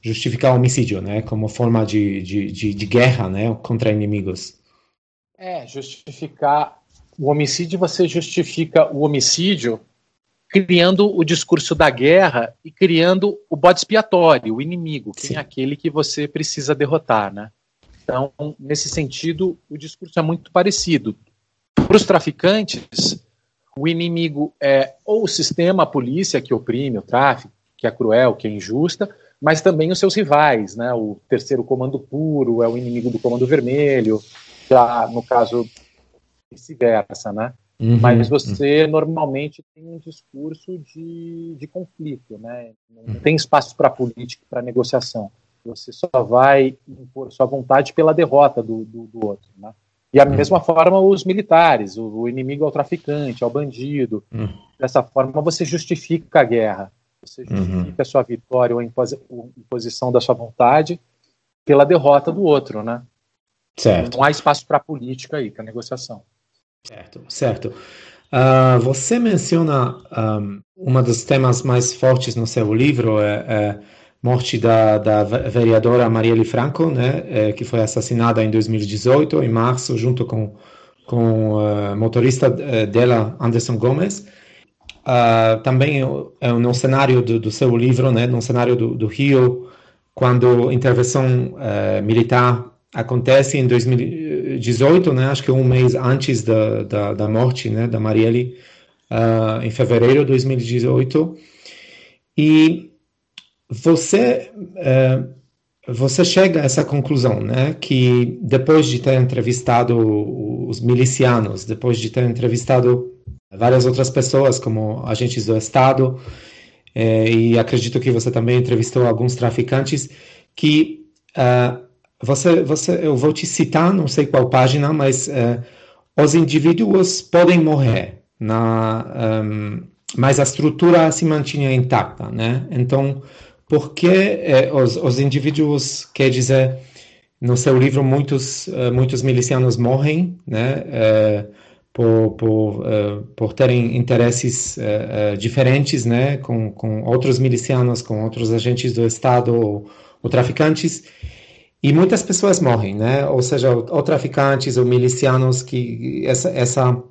justificar homicídio, né? Como forma de, de, de, de guerra, né? Contra inimigos. É, justificar o homicídio, você justifica o homicídio criando o discurso da guerra e criando o bode expiatório, o inimigo, que é aquele que você precisa derrotar, né? Então, nesse sentido, o discurso é muito parecido. Para os traficantes, o inimigo é ou o sistema, a polícia que oprime o tráfico, que é cruel, que é injusta, mas também os seus rivais, né? O terceiro comando puro é o inimigo do comando vermelho, já no caso vice-versa, né? Uhum, mas você uhum. normalmente tem um discurso de, de conflito, né? Não uhum. tem espaço para política, para negociação. Você só vai impor sua vontade pela derrota do, do, do outro. Né? E a hum. mesma forma os militares, o, o, inimigo é o traficante, é o bandido. Hum. Dessa forma você justifica a guerra, você uhum. justifica uhum. a sua vitória ou a imposição da sua vontade pela derrota do outro, né? Certo. Não há espaço para política aí, para negociação. Certo, certo. Uh, você menciona um, uma dos temas mais fortes no seu livro é, é morte da, da vereadora Marielle Franco, né, é, que foi assassinada em 2018, em março, junto com com o uh, motorista uh, dela, Anderson Gomes. Uh, também é no cenário do, do, seu livro, né, no cenário do, do Rio, quando intervenção uh, militar acontece em 2018, né, acho que um mês antes da, da, da morte né, da Marielle, uh, em fevereiro de 2018. E você é, você chega a essa conclusão, né, que depois de ter entrevistado os milicianos, depois de ter entrevistado várias outras pessoas, como agentes do Estado, é, e acredito que você também entrevistou alguns traficantes, que uh, você, você, eu vou te citar, não sei qual página, mas uh, os indivíduos podem morrer, na, um, mas a estrutura se mantinha intacta, né? Então porque eh, os, os, indivíduos, quer dizer, no seu livro muitos uh, muitos milicianos morrem, né, uh, por, por, uh, por terem interesses diferentes, né, com, com outros milicianos, com outros agentes do Estado ou, ou traficantes, e muitas pessoas morrem, né, ou seja, ou, traficantes ou milicianos que essa essa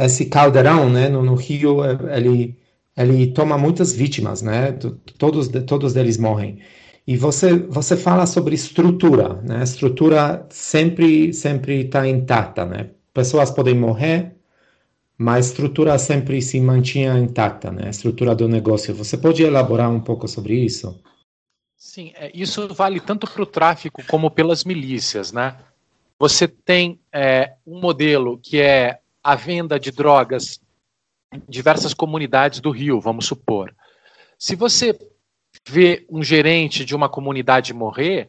esse caldeirão, né, no, no Rio, ele ele toma muitas vítimas, né? Todos, todos eles morrem. E você, você fala sobre estrutura, né? A estrutura sempre, sempre está intacta, né? Pessoas podem morrer, mas a estrutura sempre se mantinha intacta, né? A estrutura do negócio. Você pode elaborar um pouco sobre isso? Sim, é, isso vale tanto para o tráfico como pelas milícias, né? Você tem é, um modelo que é a venda de drogas diversas comunidades do Rio, vamos supor. Se você vê um gerente de uma comunidade morrer,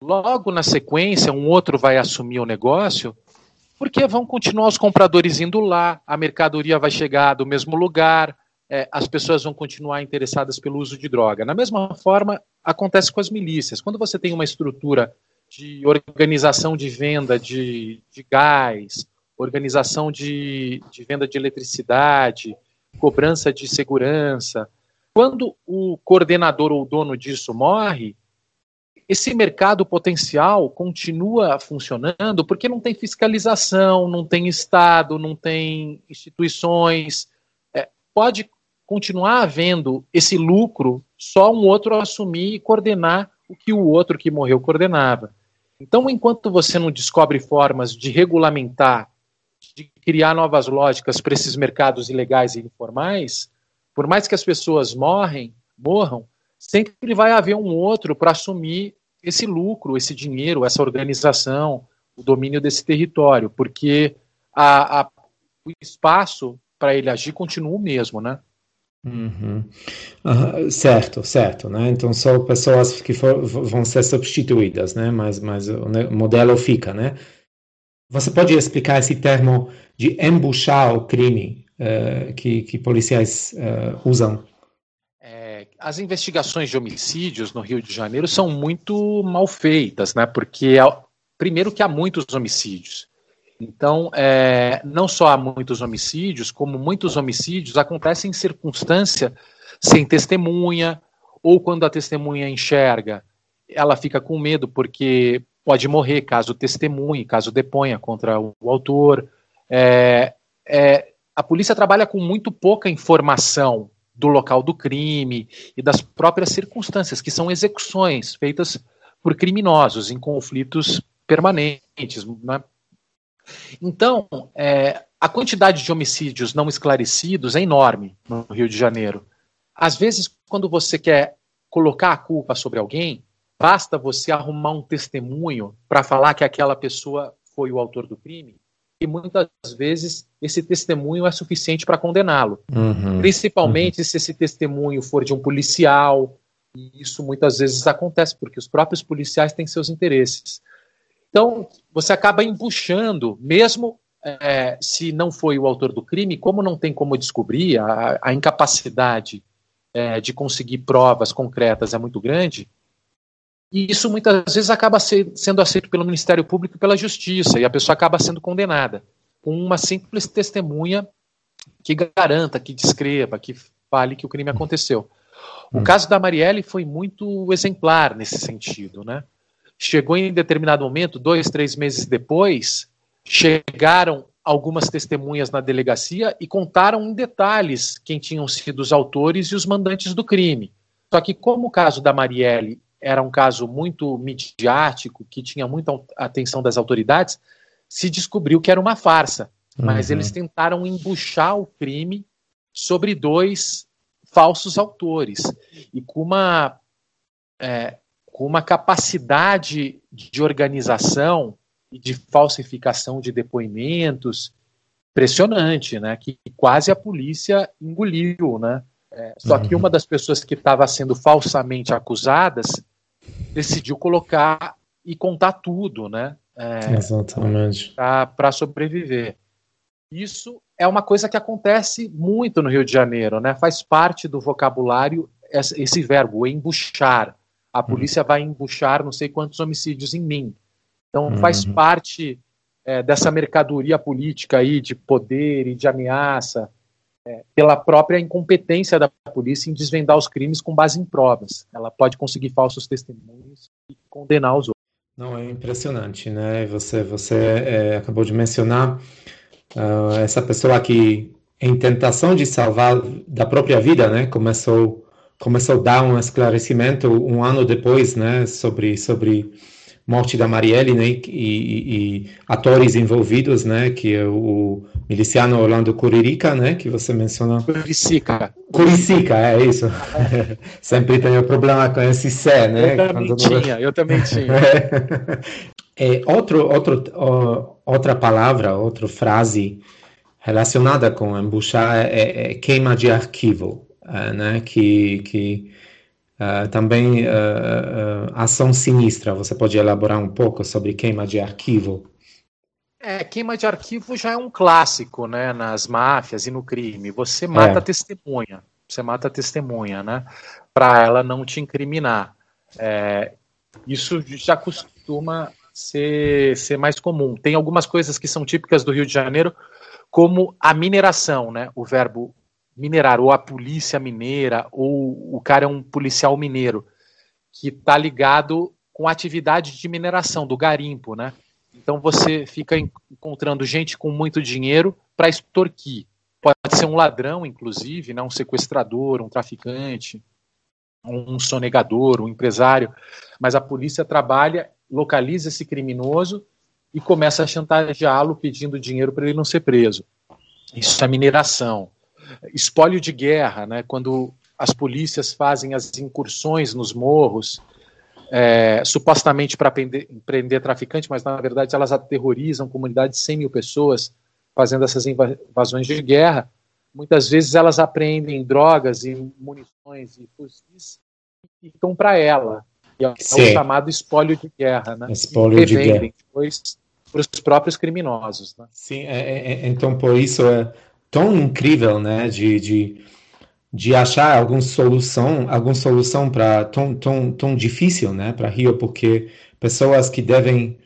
logo na sequência um outro vai assumir o negócio, porque vão continuar os compradores indo lá, a mercadoria vai chegar do mesmo lugar, é, as pessoas vão continuar interessadas pelo uso de droga. Da mesma forma, acontece com as milícias. Quando você tem uma estrutura de organização de venda de, de gás, organização de, de venda de eletricidade, cobrança de segurança. Quando o coordenador ou dono disso morre, esse mercado potencial continua funcionando porque não tem fiscalização, não tem Estado, não tem instituições. É, pode continuar havendo esse lucro, só um outro assumir e coordenar o que o outro que morreu coordenava. Então, enquanto você não descobre formas de regulamentar, de criar novas lógicas para esses mercados ilegais e informais, por mais que as pessoas morrem, morram, sempre vai haver um outro para assumir esse lucro, esse dinheiro, essa organização, o domínio desse território, porque a, a, o espaço para ele agir continua o mesmo, né? Uhum. Uh, certo, certo, né? Então são pessoas que for, vão ser substituídas, né? Mas, mas o modelo fica, né? Você pode explicar esse termo de embuchar o crime uh, que, que policiais uh, usam? É, as investigações de homicídios no Rio de Janeiro são muito mal feitas, né? Porque primeiro que há muitos homicídios. Então, é, não só há muitos homicídios, como muitos homicídios acontecem em circunstância sem testemunha, ou quando a testemunha enxerga, ela fica com medo porque pode morrer caso testemunhe, caso deponha contra o, autor. É, é, a polícia trabalha com muito pouca informação do local do crime e das próprias circunstâncias, que são execuções feitas por criminosos em conflitos permanentes, né? Então, é, a quantidade de homicídios não esclarecidos é enorme no Rio de Janeiro. Às vezes, quando você quer colocar a culpa sobre alguém, basta você arrumar um testemunho para falar que aquela pessoa foi o autor do crime, e muitas vezes esse testemunho é suficiente para condená-lo. Uhum, Principalmente uhum. se esse testemunho for de um policial, e isso muitas vezes acontece, porque os próprios policiais têm seus interesses. Então, você acaba embuchando, mesmo é, se não foi o autor do crime, como não tem como descobrir, a, a incapacidade é, de conseguir provas concretas é muito grande, e isso muitas vezes acaba ser, sendo aceito pelo Ministério Público e pela Justiça, e a pessoa acaba sendo condenada com uma simples testemunha que garanta, que descreva, que fale que o crime aconteceu. O hum. caso da Marielle foi muito exemplar nesse sentido, né? Chegou em determinado momento, dois, três meses depois, chegaram algumas testemunhas na delegacia e contaram em detalhes quem tinham sido os autores e os mandantes do crime. Só que, como o caso da Marielle era um caso muito midiático, que tinha muita atenção das autoridades, se descobriu que era uma farsa. Mas uhum. eles tentaram embuchar o crime sobre dois falsos autores. E com uma é, com uma capacidade de organização e de falsificação de depoimentos impressionante, né? Que quase a polícia engoliu, né? É, só que uhum. uma das pessoas que estava sendo falsamente acusadas decidiu colocar e contar tudo, né? É, Exatamente. Para sobreviver. Isso é uma coisa que acontece muito no Rio de Janeiro, né? Faz parte do vocabulário esse verbo, embuchar a uhum. polícia uhum. vai embuchar não sei quantos homicídios em mim. Então uhum. faz parte é, dessa mercadoria política aí de poder e de ameaça, é, pela própria incompetência da polícia em desvendar os crimes com base em provas. Ela pode conseguir falsos testemunhos e condenar os outros. Não, é impressionante, né? Você, você é, acabou de mencionar uh, essa pessoa que, em tentação de salvar da própria vida, né, começou começou a dar um esclarecimento um ano depois, né, sobre sobre morte da Marielle, né, e, e, atores envolvidos, né, que é o miliciano Orlando Curirica, né, que você mencionou. Curicica. Curicica, é isso. Sempre tem o problema com esse C, né? Eu também tinha, eu também tinha. é, outro, outro, outra palavra, outra frase relacionada com embuchar é, é, é queima de arquivo. Eh, né, que, que uh, também uh, ação sinistra. Você pode elaborar um pouco sobre queima de arquivo? É, queima de arquivo já é um clássico, né, nas máfias e no crime. Você mata é. a testemunha, você mata a testemunha, né, para ela não te incriminar. É, isso já costuma ser, ser mais comum. Tem algumas coisas que são típicas do Rio de Janeiro, como a mineração, né, o verbo minerar, ou a polícia mineira, ou o cara é um policial mineiro, que está ligado com atividade de mineração, do garimpo, né? Então você fica encontrando gente com muito dinheiro para extorquir. Pode ser um ladrão, inclusive, né? um sequestrador, um traficante, um sonegador, um empresário. Mas a polícia trabalha, localiza esse criminoso e começa a chantageá-lo pedindo dinheiro para ele não ser preso. Isso é mineração. Espólio de guerra, né? quando as polícias fazem as incursões nos morros, é, supostamente para prender, prender traficante, mas na verdade elas aterrorizam comunidades de 100 mil pessoas fazendo essas invasões de guerra. Muitas vezes elas apreendem drogas e munições e fuzis e ficam para ela. E é o chamado espólio de guerra, né? Espólio de guerra. depois para os próprios criminosos. Né? Sim, é, é, é, então por isso é tão incrível, né, de, de, de achar alguma solução, alguma solução para tão, tão, tão difícil, né, para Rio, porque pessoas que devem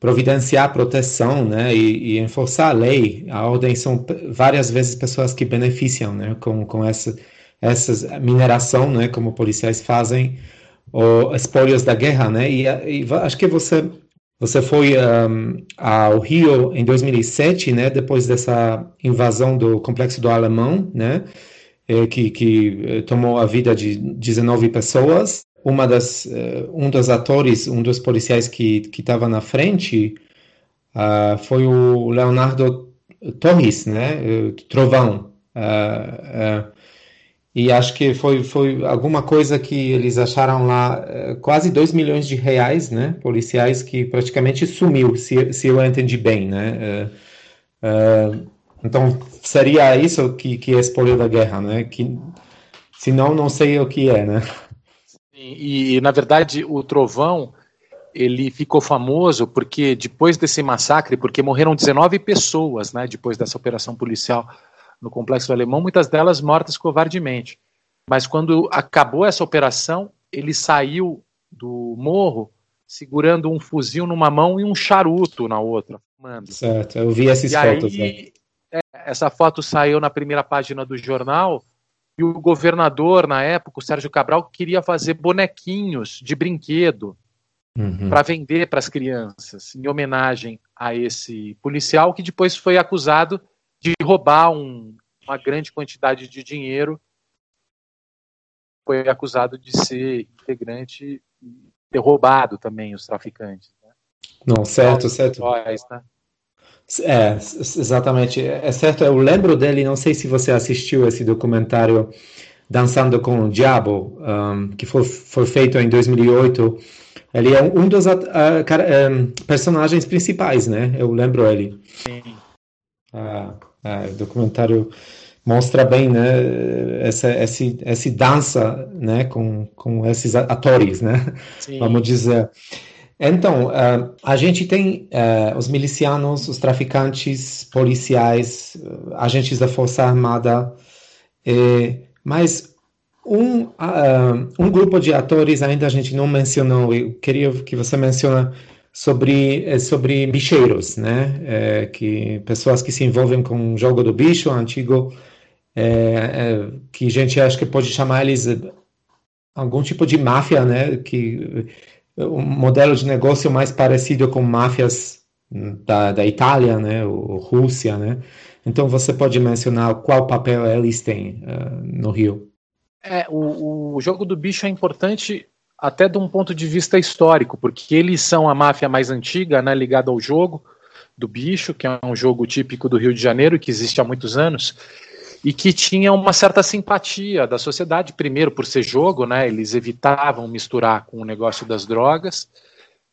providenciar proteção, né, e, e, enforçar a lei, a ordem são várias vezes pessoas que beneficiam, né, com, com essa, essa mineração, né, como policiais fazem, ou espólios da guerra, né, e, e acho que você você foi um, ao Rio em 2007, né, depois dessa invasão do complexo do Alemão, né, eh, que, que eh, tomou a vida de 19 pessoas. Uma das, uh, um dos atores, um dos policiais que estava na frente, uh, foi o Leonardo Torres, né, Trovão. Uh, e acho que foi, foi alguma coisa que eles acharam lá, eh, quase 2 milhões de reais, né, policiais, que praticamente sumiu, se, se eu entendi bem, né. Uh, uh, então, seria isso que, que é espólio da guerra, né, que, senão não sei o que é, né. E, e, na verdade, o Trovão, ele ficou famoso porque depois desse massacre, porque morreram 19 pessoas, né, depois dessa operação policial, no complexo alemão, muitas delas mortas covardemente. Mas quando acabou essa operação, ele saiu do morro segurando um fuzil numa mão e um charuto na outra. Fumando. Certo, eu vi essas e fotos. Aí, é, essa foto saiu na primeira página do jornal e o governador, na época, o Sérgio Cabral, queria fazer bonequinhos de brinquedo uhum. para vender para as crianças, em homenagem a esse policial que depois foi acusado de roubar um, uma grande quantidade de dinheiro. Foi acusado de ser integrante e ter roubado também os traficantes. Né? Não, certo, então, certo. Heróis, né? É, exatamente. É certo, eu lembro dele, não sei se você assistiu esse documentário Dançando com o Diabo, um, que foi, foi feito em 2008. Ele é um dos uh, personagens principais, né? Eu lembro ele. Sim. Uh, é, o documentário mostra bem né, essa, essa, essa dança né, com, com esses atores, né? Sim. Vamos dizer. Então, uh, a gente tem uh, os milicianos, os traficantes, policiais, uh, agentes da Força Armada, mas um, um grupo de atores ainda a gente não mencionou, eu queria que você mencione sobre, é sobre bicheiros, né? É, que pessoas que se envolvem com o jogo do bicho, antigo, é, é, que a gente acha que pode chamar eles algum tipo de máfia, né? Que um modelo de negócio mais parecido com máfias da, da Itália, né? Ou Rússia, né? Então você pode mencionar qual papel eles têm uh, no Rio? É, o, o jogo do bicho é importante até de um ponto de vista histórico, porque eles são a máfia mais antiga, né, ligada ao jogo do bicho, que é um jogo típico do Rio de Janeiro, que existe há muitos anos, e que tinha uma certa simpatia da sociedade, primeiro por ser jogo, né, eles evitavam misturar com o negócio das drogas,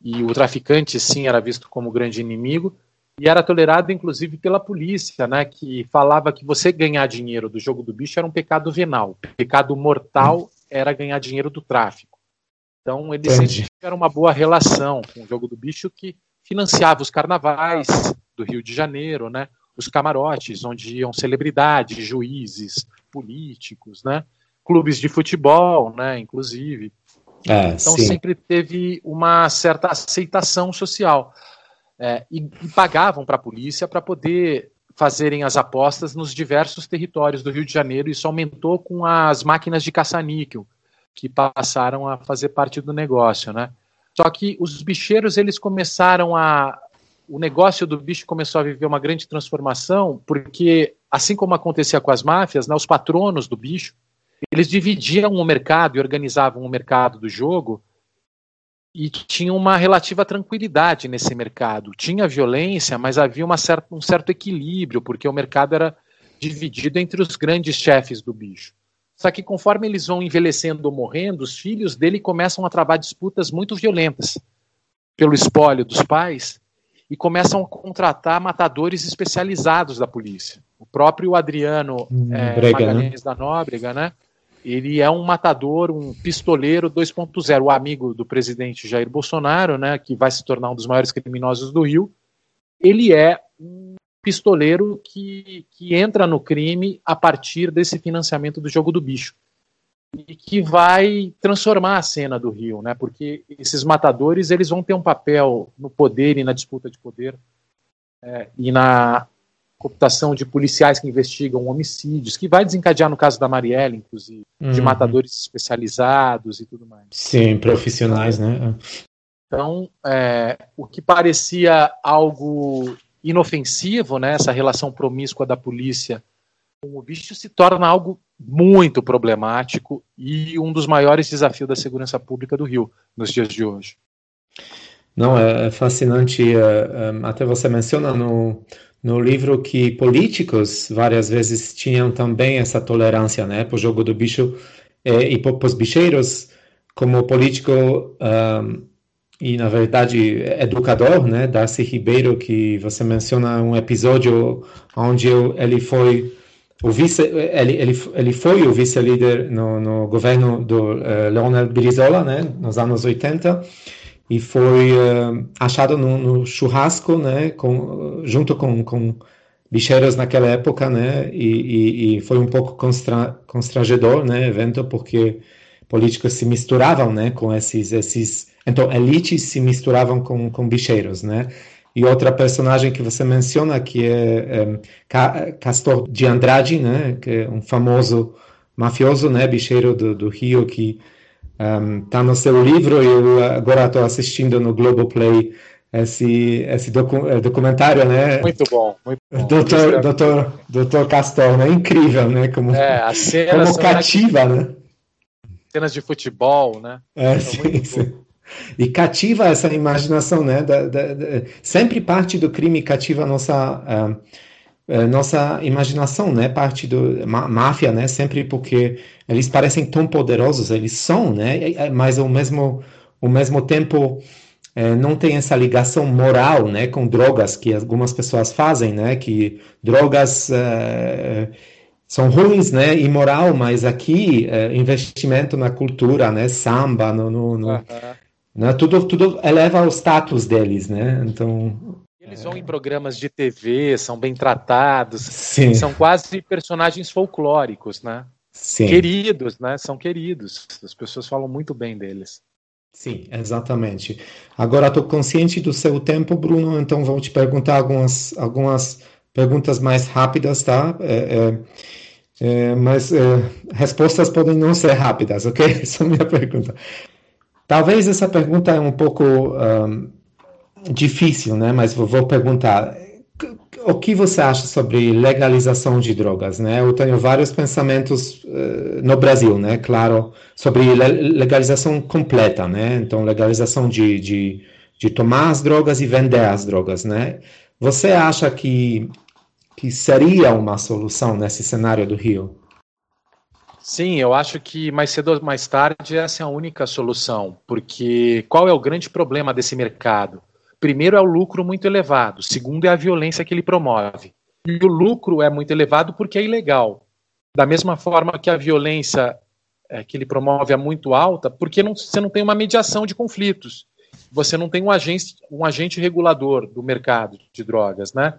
e o traficante, sim, era visto como grande inimigo, e era tolerado, inclusive, pela polícia, né, que falava que você ganhar dinheiro do jogo do bicho era um pecado venal, pecado mortal era ganhar dinheiro do tráfico. Então eles tiveram uma boa relação com o jogo do bicho que financiava os carnavais do Rio de Janeiro, né? Os camarotes onde iam celebridades, juízes, políticos, né? Clubes de futebol, né? Inclusive. É, então sim. sempre teve uma certa aceitação social é, e, e pagavam para a polícia para poder fazerem as apostas nos diversos territórios do Rio de Janeiro. Isso aumentou com as máquinas de caça-níquel, que passaram a fazer parte do negócio, né? Só que os bicheiros eles começaram a o negócio do bicho começou a viver uma grande transformação, porque assim como acontecia com as máfias, né, os patronos do bicho, eles dividiam o mercado e organizavam o mercado do jogo e tinham uma relativa tranquilidade nesse mercado. Tinha violência, mas havia uma certa, um certo equilíbrio, porque o mercado era dividido entre os grandes chefes do bicho. Só que conforme eles vão envelhecendo ou morrendo, os filhos dele começam a travar disputas muito violentas pelo espólio dos pais e começam a contratar matadores especializados da polícia. O próprio Adriano hum, é, Brega, né? Magalhães né? da Nóbrega, né? Ele é um matador, um pistoleiro 2.0, o amigo do presidente Jair Bolsonaro, né, que vai se tornar um dos maiores criminosos do Rio. Ele é um pistoleiro que, que entra no crime a partir desse financiamento do jogo do bicho e que vai transformar a cena do Rio, né? Porque esses matadores eles vão ter um papel no poder e na disputa de poder é, e na computação de policiais que investigam homicídios, que vai desencadear no caso da Marielle, inclusive, uhum. de matadores especializados e tudo mais. Sim, profissionais, né? Então, é, o que parecia algo inofensivo, né, essa relação promíscua da polícia com o bicho se torna algo muito problemático e um dos maiores desafios da segurança pública do Rio nos dias de hoje. Não, é, é fascinante. É, é, até você menciona no, no livro que políticos várias vezes tinham também essa tolerância, né, para o jogo do bicho e para os bicheiros, como político um, e na verdade educador, né, Darcy Ribeiro, que você menciona um episódio onde ele foi o vice, ele, ele, ele foi o vice-líder no, no, governo do uh, Leonel Brizola, né, nos anos 80, e foi uh, achado no, no, churrasco, né, com, junto com, com bicheiros naquela época, né, e, e, e foi um pouco constra, constrangedor, né, evento, porque políticos se misturavam, né, com esses, esses então, elites se misturavam com, com bicheiros, né? E outra personagem que você menciona, que é, é Castor de Andrade, né? Que é um famoso mafioso, né? Bicheiro do, do Rio, que está um, no seu livro. Eu agora estou assistindo no Globoplay esse, esse docu é, documentário, né? Muito bom, muito bom. Doutor, doutor, doutor Castor, né? Incrível, né? Como, é, como cativa, né? Cenas de futebol, né? É, sim, sim. E cativa essa imaginação, né? Da, da, da, sempre parte do crime cativa a nossa, uh, uh, nossa imaginação, né? Parte do máfia, né? Sempre porque eles parecem tão poderosos, eles são, né? Mas ao mesmo, ao mesmo tempo uh, não tem essa ligação moral, né? Com drogas que algumas pessoas fazem, né? Que drogas são ruins, né, imoral, mas aqui investimento na cultura, né, samba, no, no, no, né? Tudo, tudo eleva o status deles, né? Então eles vão em programas de TV, são bem tratados, Sim. são quase personagens folclóricos, né? Sim. Queridos, né? São queridos. As pessoas falam muito bem deles. Sim, exatamente. Agora estou consciente do seu tempo, Bruno, então vou te perguntar algumas, algumas perguntas mais rápidas, tá? É, é, é, mas é, respostas podem não ser rápidas, ok? Essa é a minha pergunta. Talvez essa pergunta é um pouco um, difícil, né? Mas vou perguntar. O que você acha sobre legalização de drogas, né? Eu tenho vários pensamentos uh, no Brasil, né? Claro, sobre legalização completa, né? Então, legalização de, de, de tomar as drogas e vender as drogas, né? Você acha que, que seria uma solução nesse cenário do Rio? Sim, eu acho que mais cedo ou mais tarde essa é a única solução, porque qual é o grande problema desse mercado? Primeiro é o lucro muito elevado, segundo é a violência que ele promove. E o lucro é muito elevado porque é ilegal. Da mesma forma que a violência é, que ele promove é muito alta, porque não, você não tem uma mediação de conflitos. Você não tem um agente, um agente regulador do mercado de drogas, né?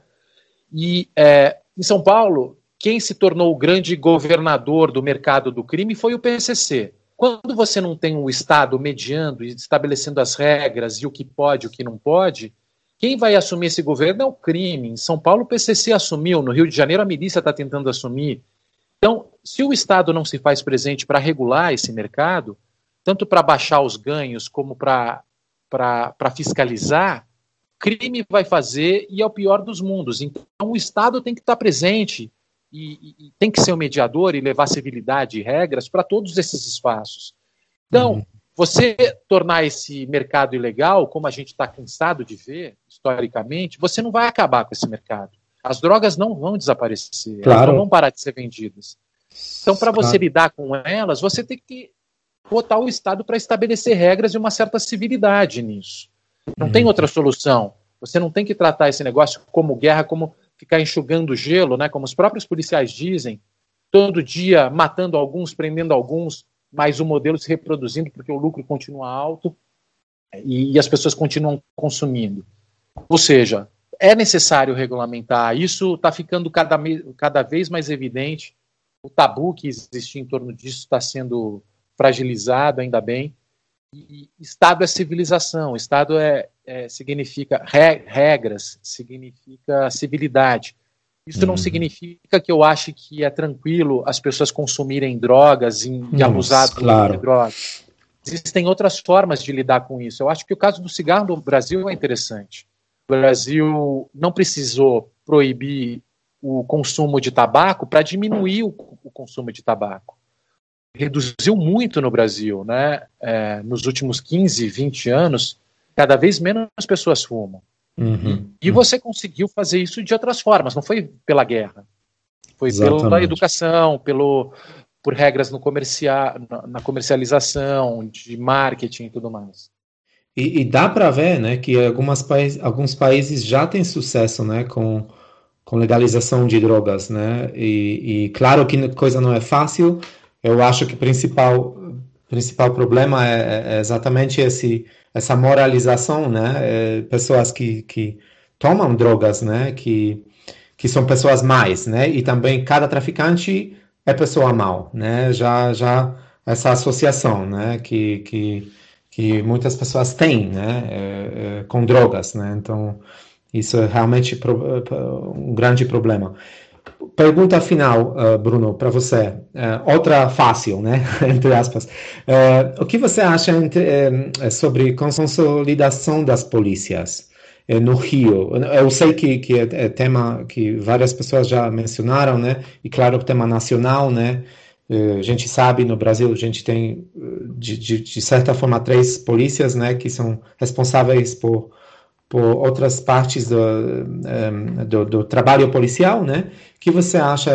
E é, em São Paulo, quem se tornou o grande governador do mercado do crime foi o PCC. Quando você não tem um Estado mediando e estabelecendo as regras e o que pode e o que não pode, quem vai assumir esse governo é o crime. Em São Paulo, o PCC assumiu, no Rio de Janeiro, a milícia está tentando assumir. Então, se o Estado não se faz presente para regular esse mercado, tanto para baixar os ganhos como para fiscalizar, crime vai fazer e é o pior dos mundos. Então, o Estado tem que estar presente e, e, tem que ser o um mediador e levar civilidade e regras para todos esses espaços. Então, uhum. você tornar esse mercado ilegal, como a gente está cansado de ver historicamente, você não vai acabar com esse mercado. As drogas não vão desaparecer, claro. elas não vão parar de ser vendidas. Então, para você claro. lidar com elas, você tem que botar o Estado para estabelecer regras e uma certa civilidade nisso. Não uhum. tem outra solução. Você não tem que tratar esse negócio como guerra, como ficar enxugando gelo, né? Como os próprios policiais dizem, todo dia matando alguns, prendendo alguns, mas o modelo se reproduzindo porque o lucro continua alto e, e as pessoas continuam consumindo. Ou seja, é necessário regulamentar. Isso está ficando cada, cada vez mais evidente. O tabu que existia em torno disso está sendo fragilizado, ainda bem. E Estado é civilização, Estado é, é significa re, regras, significa civilidade. Isso não uhum. significa que eu ache que é tranquilo as pessoas consumirem drogas e, e abusar claro. de drogas. Existem outras formas de lidar com isso. Eu acho que o caso do cigarro no Brasil é interessante. O Brasil não precisou proibir o consumo de tabaco para diminuir o, o consumo de tabaco reduziu muito no Brasil, né? É, nos últimos 15, 20 anos, cada vez menos pessoas fumam. Uhum, e uhum. você conseguiu fazer isso de outras formas, não foi pela guerra. Foi Exatamente. pela educação, pelo, por regras no comercial, na comercialização, de marketing e tudo mais. E, e dá para ver né, que algumas país, alguns países já têm sucesso né, com, com legalização de drogas. Né? E, e claro que coisa não é fácil, eu acho que o principal, principal problema é, é exatamente esse, essa moralização, né? É, pessoas que, que tomam drogas, né? Que, que são pessoas mais, né? E também cada traficante é pessoa mal, né? Já, já essa associação, né? Que, que, que muitas pessoas têm, né? É, é, com drogas, né? Então, isso é realmente um grande problema. Pergunta final, uh, Bruno, para você. Uh, outra fácil, né? entre aspas. Uh, o que você acha entre, sobre consolidação das polícias no Rio? Eu sei que, que é, é, tema que várias pessoas já mencionaram, né? E claro, tema nacional, né? a gente sabe, no Brasil, a gente tem, de, de, de certa forma, três polícias, né? Que são responsáveis por por outras partes do, um, do, do, trabalho policial, né? Que você acha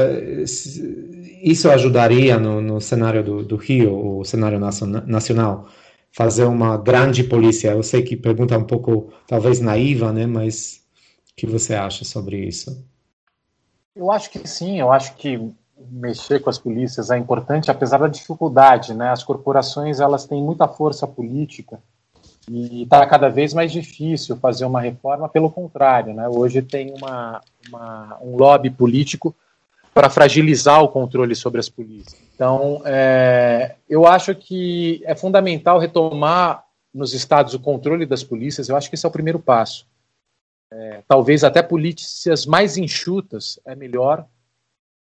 isso ajudaria no, no cenário do, do, Rio, o cenário nacional, fazer uma grande polícia? Eu sei que pergunta um pouco, talvez naiva, né? Mas o que você acha sobre isso? Eu acho que sim. Eu acho que mexer com as polícias é importante, apesar da dificuldade, né? As corporações elas têm muita força política e está cada vez mais difícil fazer uma reforma, pelo contrário, né? hoje tem uma, uma um lobby político para fragilizar o controle sobre as polícias. Então, é, eu acho que é fundamental retomar nos estados o controle das polícias, eu acho que esse é o primeiro passo. É, talvez até polícias mais enxutas é melhor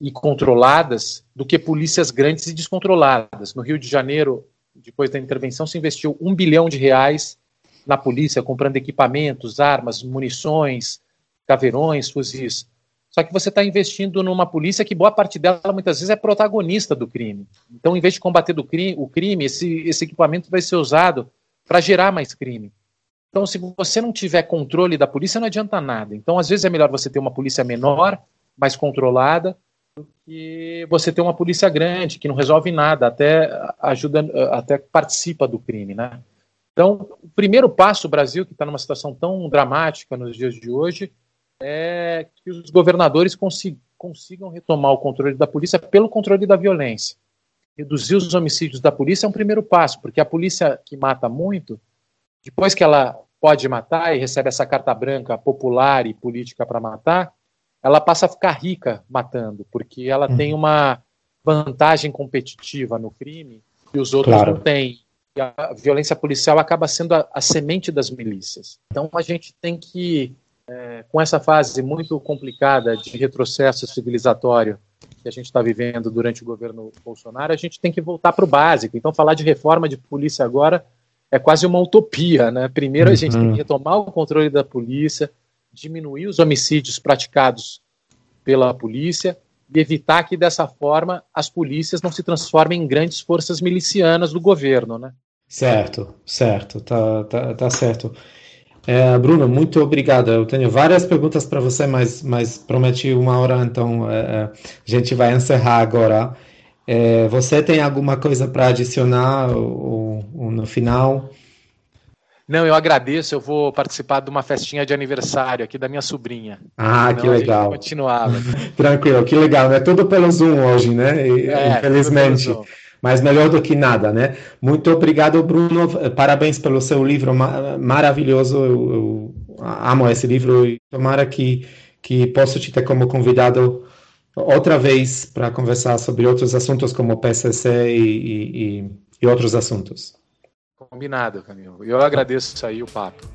e controladas do que polícias grandes e descontroladas. No Rio de Janeiro, depois da intervenção, se investiu um bilhão de reais na polícia, comprando equipamentos, armas, munições, caveirões, fuzis. Só que você está investindo numa polícia que boa parte dela muitas vezes é protagonista do crime. Então, em vez de combater crime, o crime, esse, esse equipamento vai ser usado para gerar mais crime. Então, se você não tiver controle da polícia, não adianta nada. Então, às vezes é melhor você ter uma polícia menor, mais controlada, do que você ter uma polícia grande que não resolve nada, até ajuda, até participa do crime, né? Então, o primeiro passo, o Brasil, que está numa situação tão dramática nos dias de hoje, é que os governadores consigam retomar o controle da polícia pelo controle da violência. Reduzir os homicídios da polícia é um primeiro passo, porque a polícia que mata muito, depois que ela pode matar e recebe essa carta branca popular e política para matar, ela passa a ficar rica matando, porque ela uhum. tem uma vantagem competitiva no crime que os outros claro. não têm. E a violência policial acaba sendo a, a, semente das milícias. Então a gente tem que, é, com essa fase muito complicada de retrocesso civilizatório que a gente está vivendo durante o governo Bolsonaro, a gente tem que voltar para o básico. Então falar de reforma de polícia agora é quase uma utopia, né? Primeiro a gente tem que uhum. retomar o controle da polícia, diminuir os homicídios praticados pela polícia e evitar que dessa forma as polícias não se transformem em grandes forças milicianas do governo, né? Certo, certo, tá, tá, tá certo. É, Bruno, muito obrigado. Eu tenho várias perguntas para você, mas, mas prometi uma hora, então é, é, a gente vai encerrar agora. É, você tem alguma coisa para adicionar ou, ou no final? Não, eu agradeço. Eu vou participar de uma festinha de aniversário aqui da minha sobrinha. Ah, Senão que legal. Continuava. Tranquilo, que legal. É tudo pelo Zoom hoje, né? É, Infelizmente. Mas melhor do que nada, né? Muito obrigado, Bruno. Parabéns pelo seu livro maravilhoso. Eu, eu amo esse livro e tomara que, que possa te ter como convidado outra vez para conversar sobre outros assuntos como PCC e, e, e outros assuntos. Combinado, Camilo. Eu agradeço aí o papo.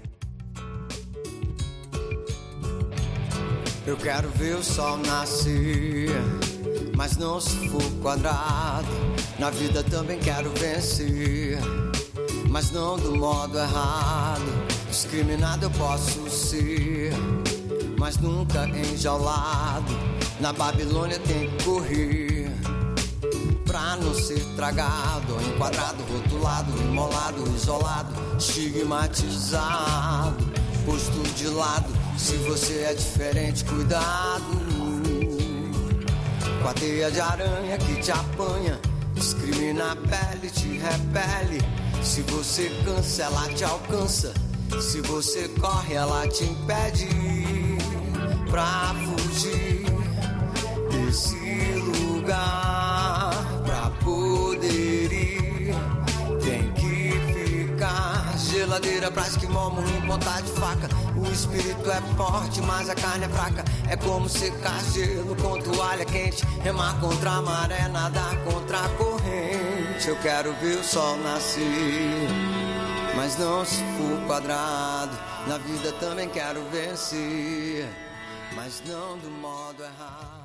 Eu quero ver o sol nascer, mas não se for quadrado. Na vida também quero vencer, mas não do modo errado. Discriminado eu posso ser, mas nunca enjaulado. Na Babilônia tem que correr pra não ser tragado, enquadrado, rotulado, imolado, isolado, estigmatizado, posto de lado. Se você é diferente, cuidado. Com a teia de aranha que te apanha, discrimina a pele, te repele. Se você cansa, ela te alcança. Se você corre, ela te impede pra fugir desse lugar geladeira pra esquimó, morrer ponta de faca. O espírito é forte, mas a carne é fraca. É como secar gelo com toalha quente. Remar contra a maré, nadar contra a corrente. Eu quero ver o sol nascer, mas não se for quadrado. Na vida também quero vencer, mas não do modo errado.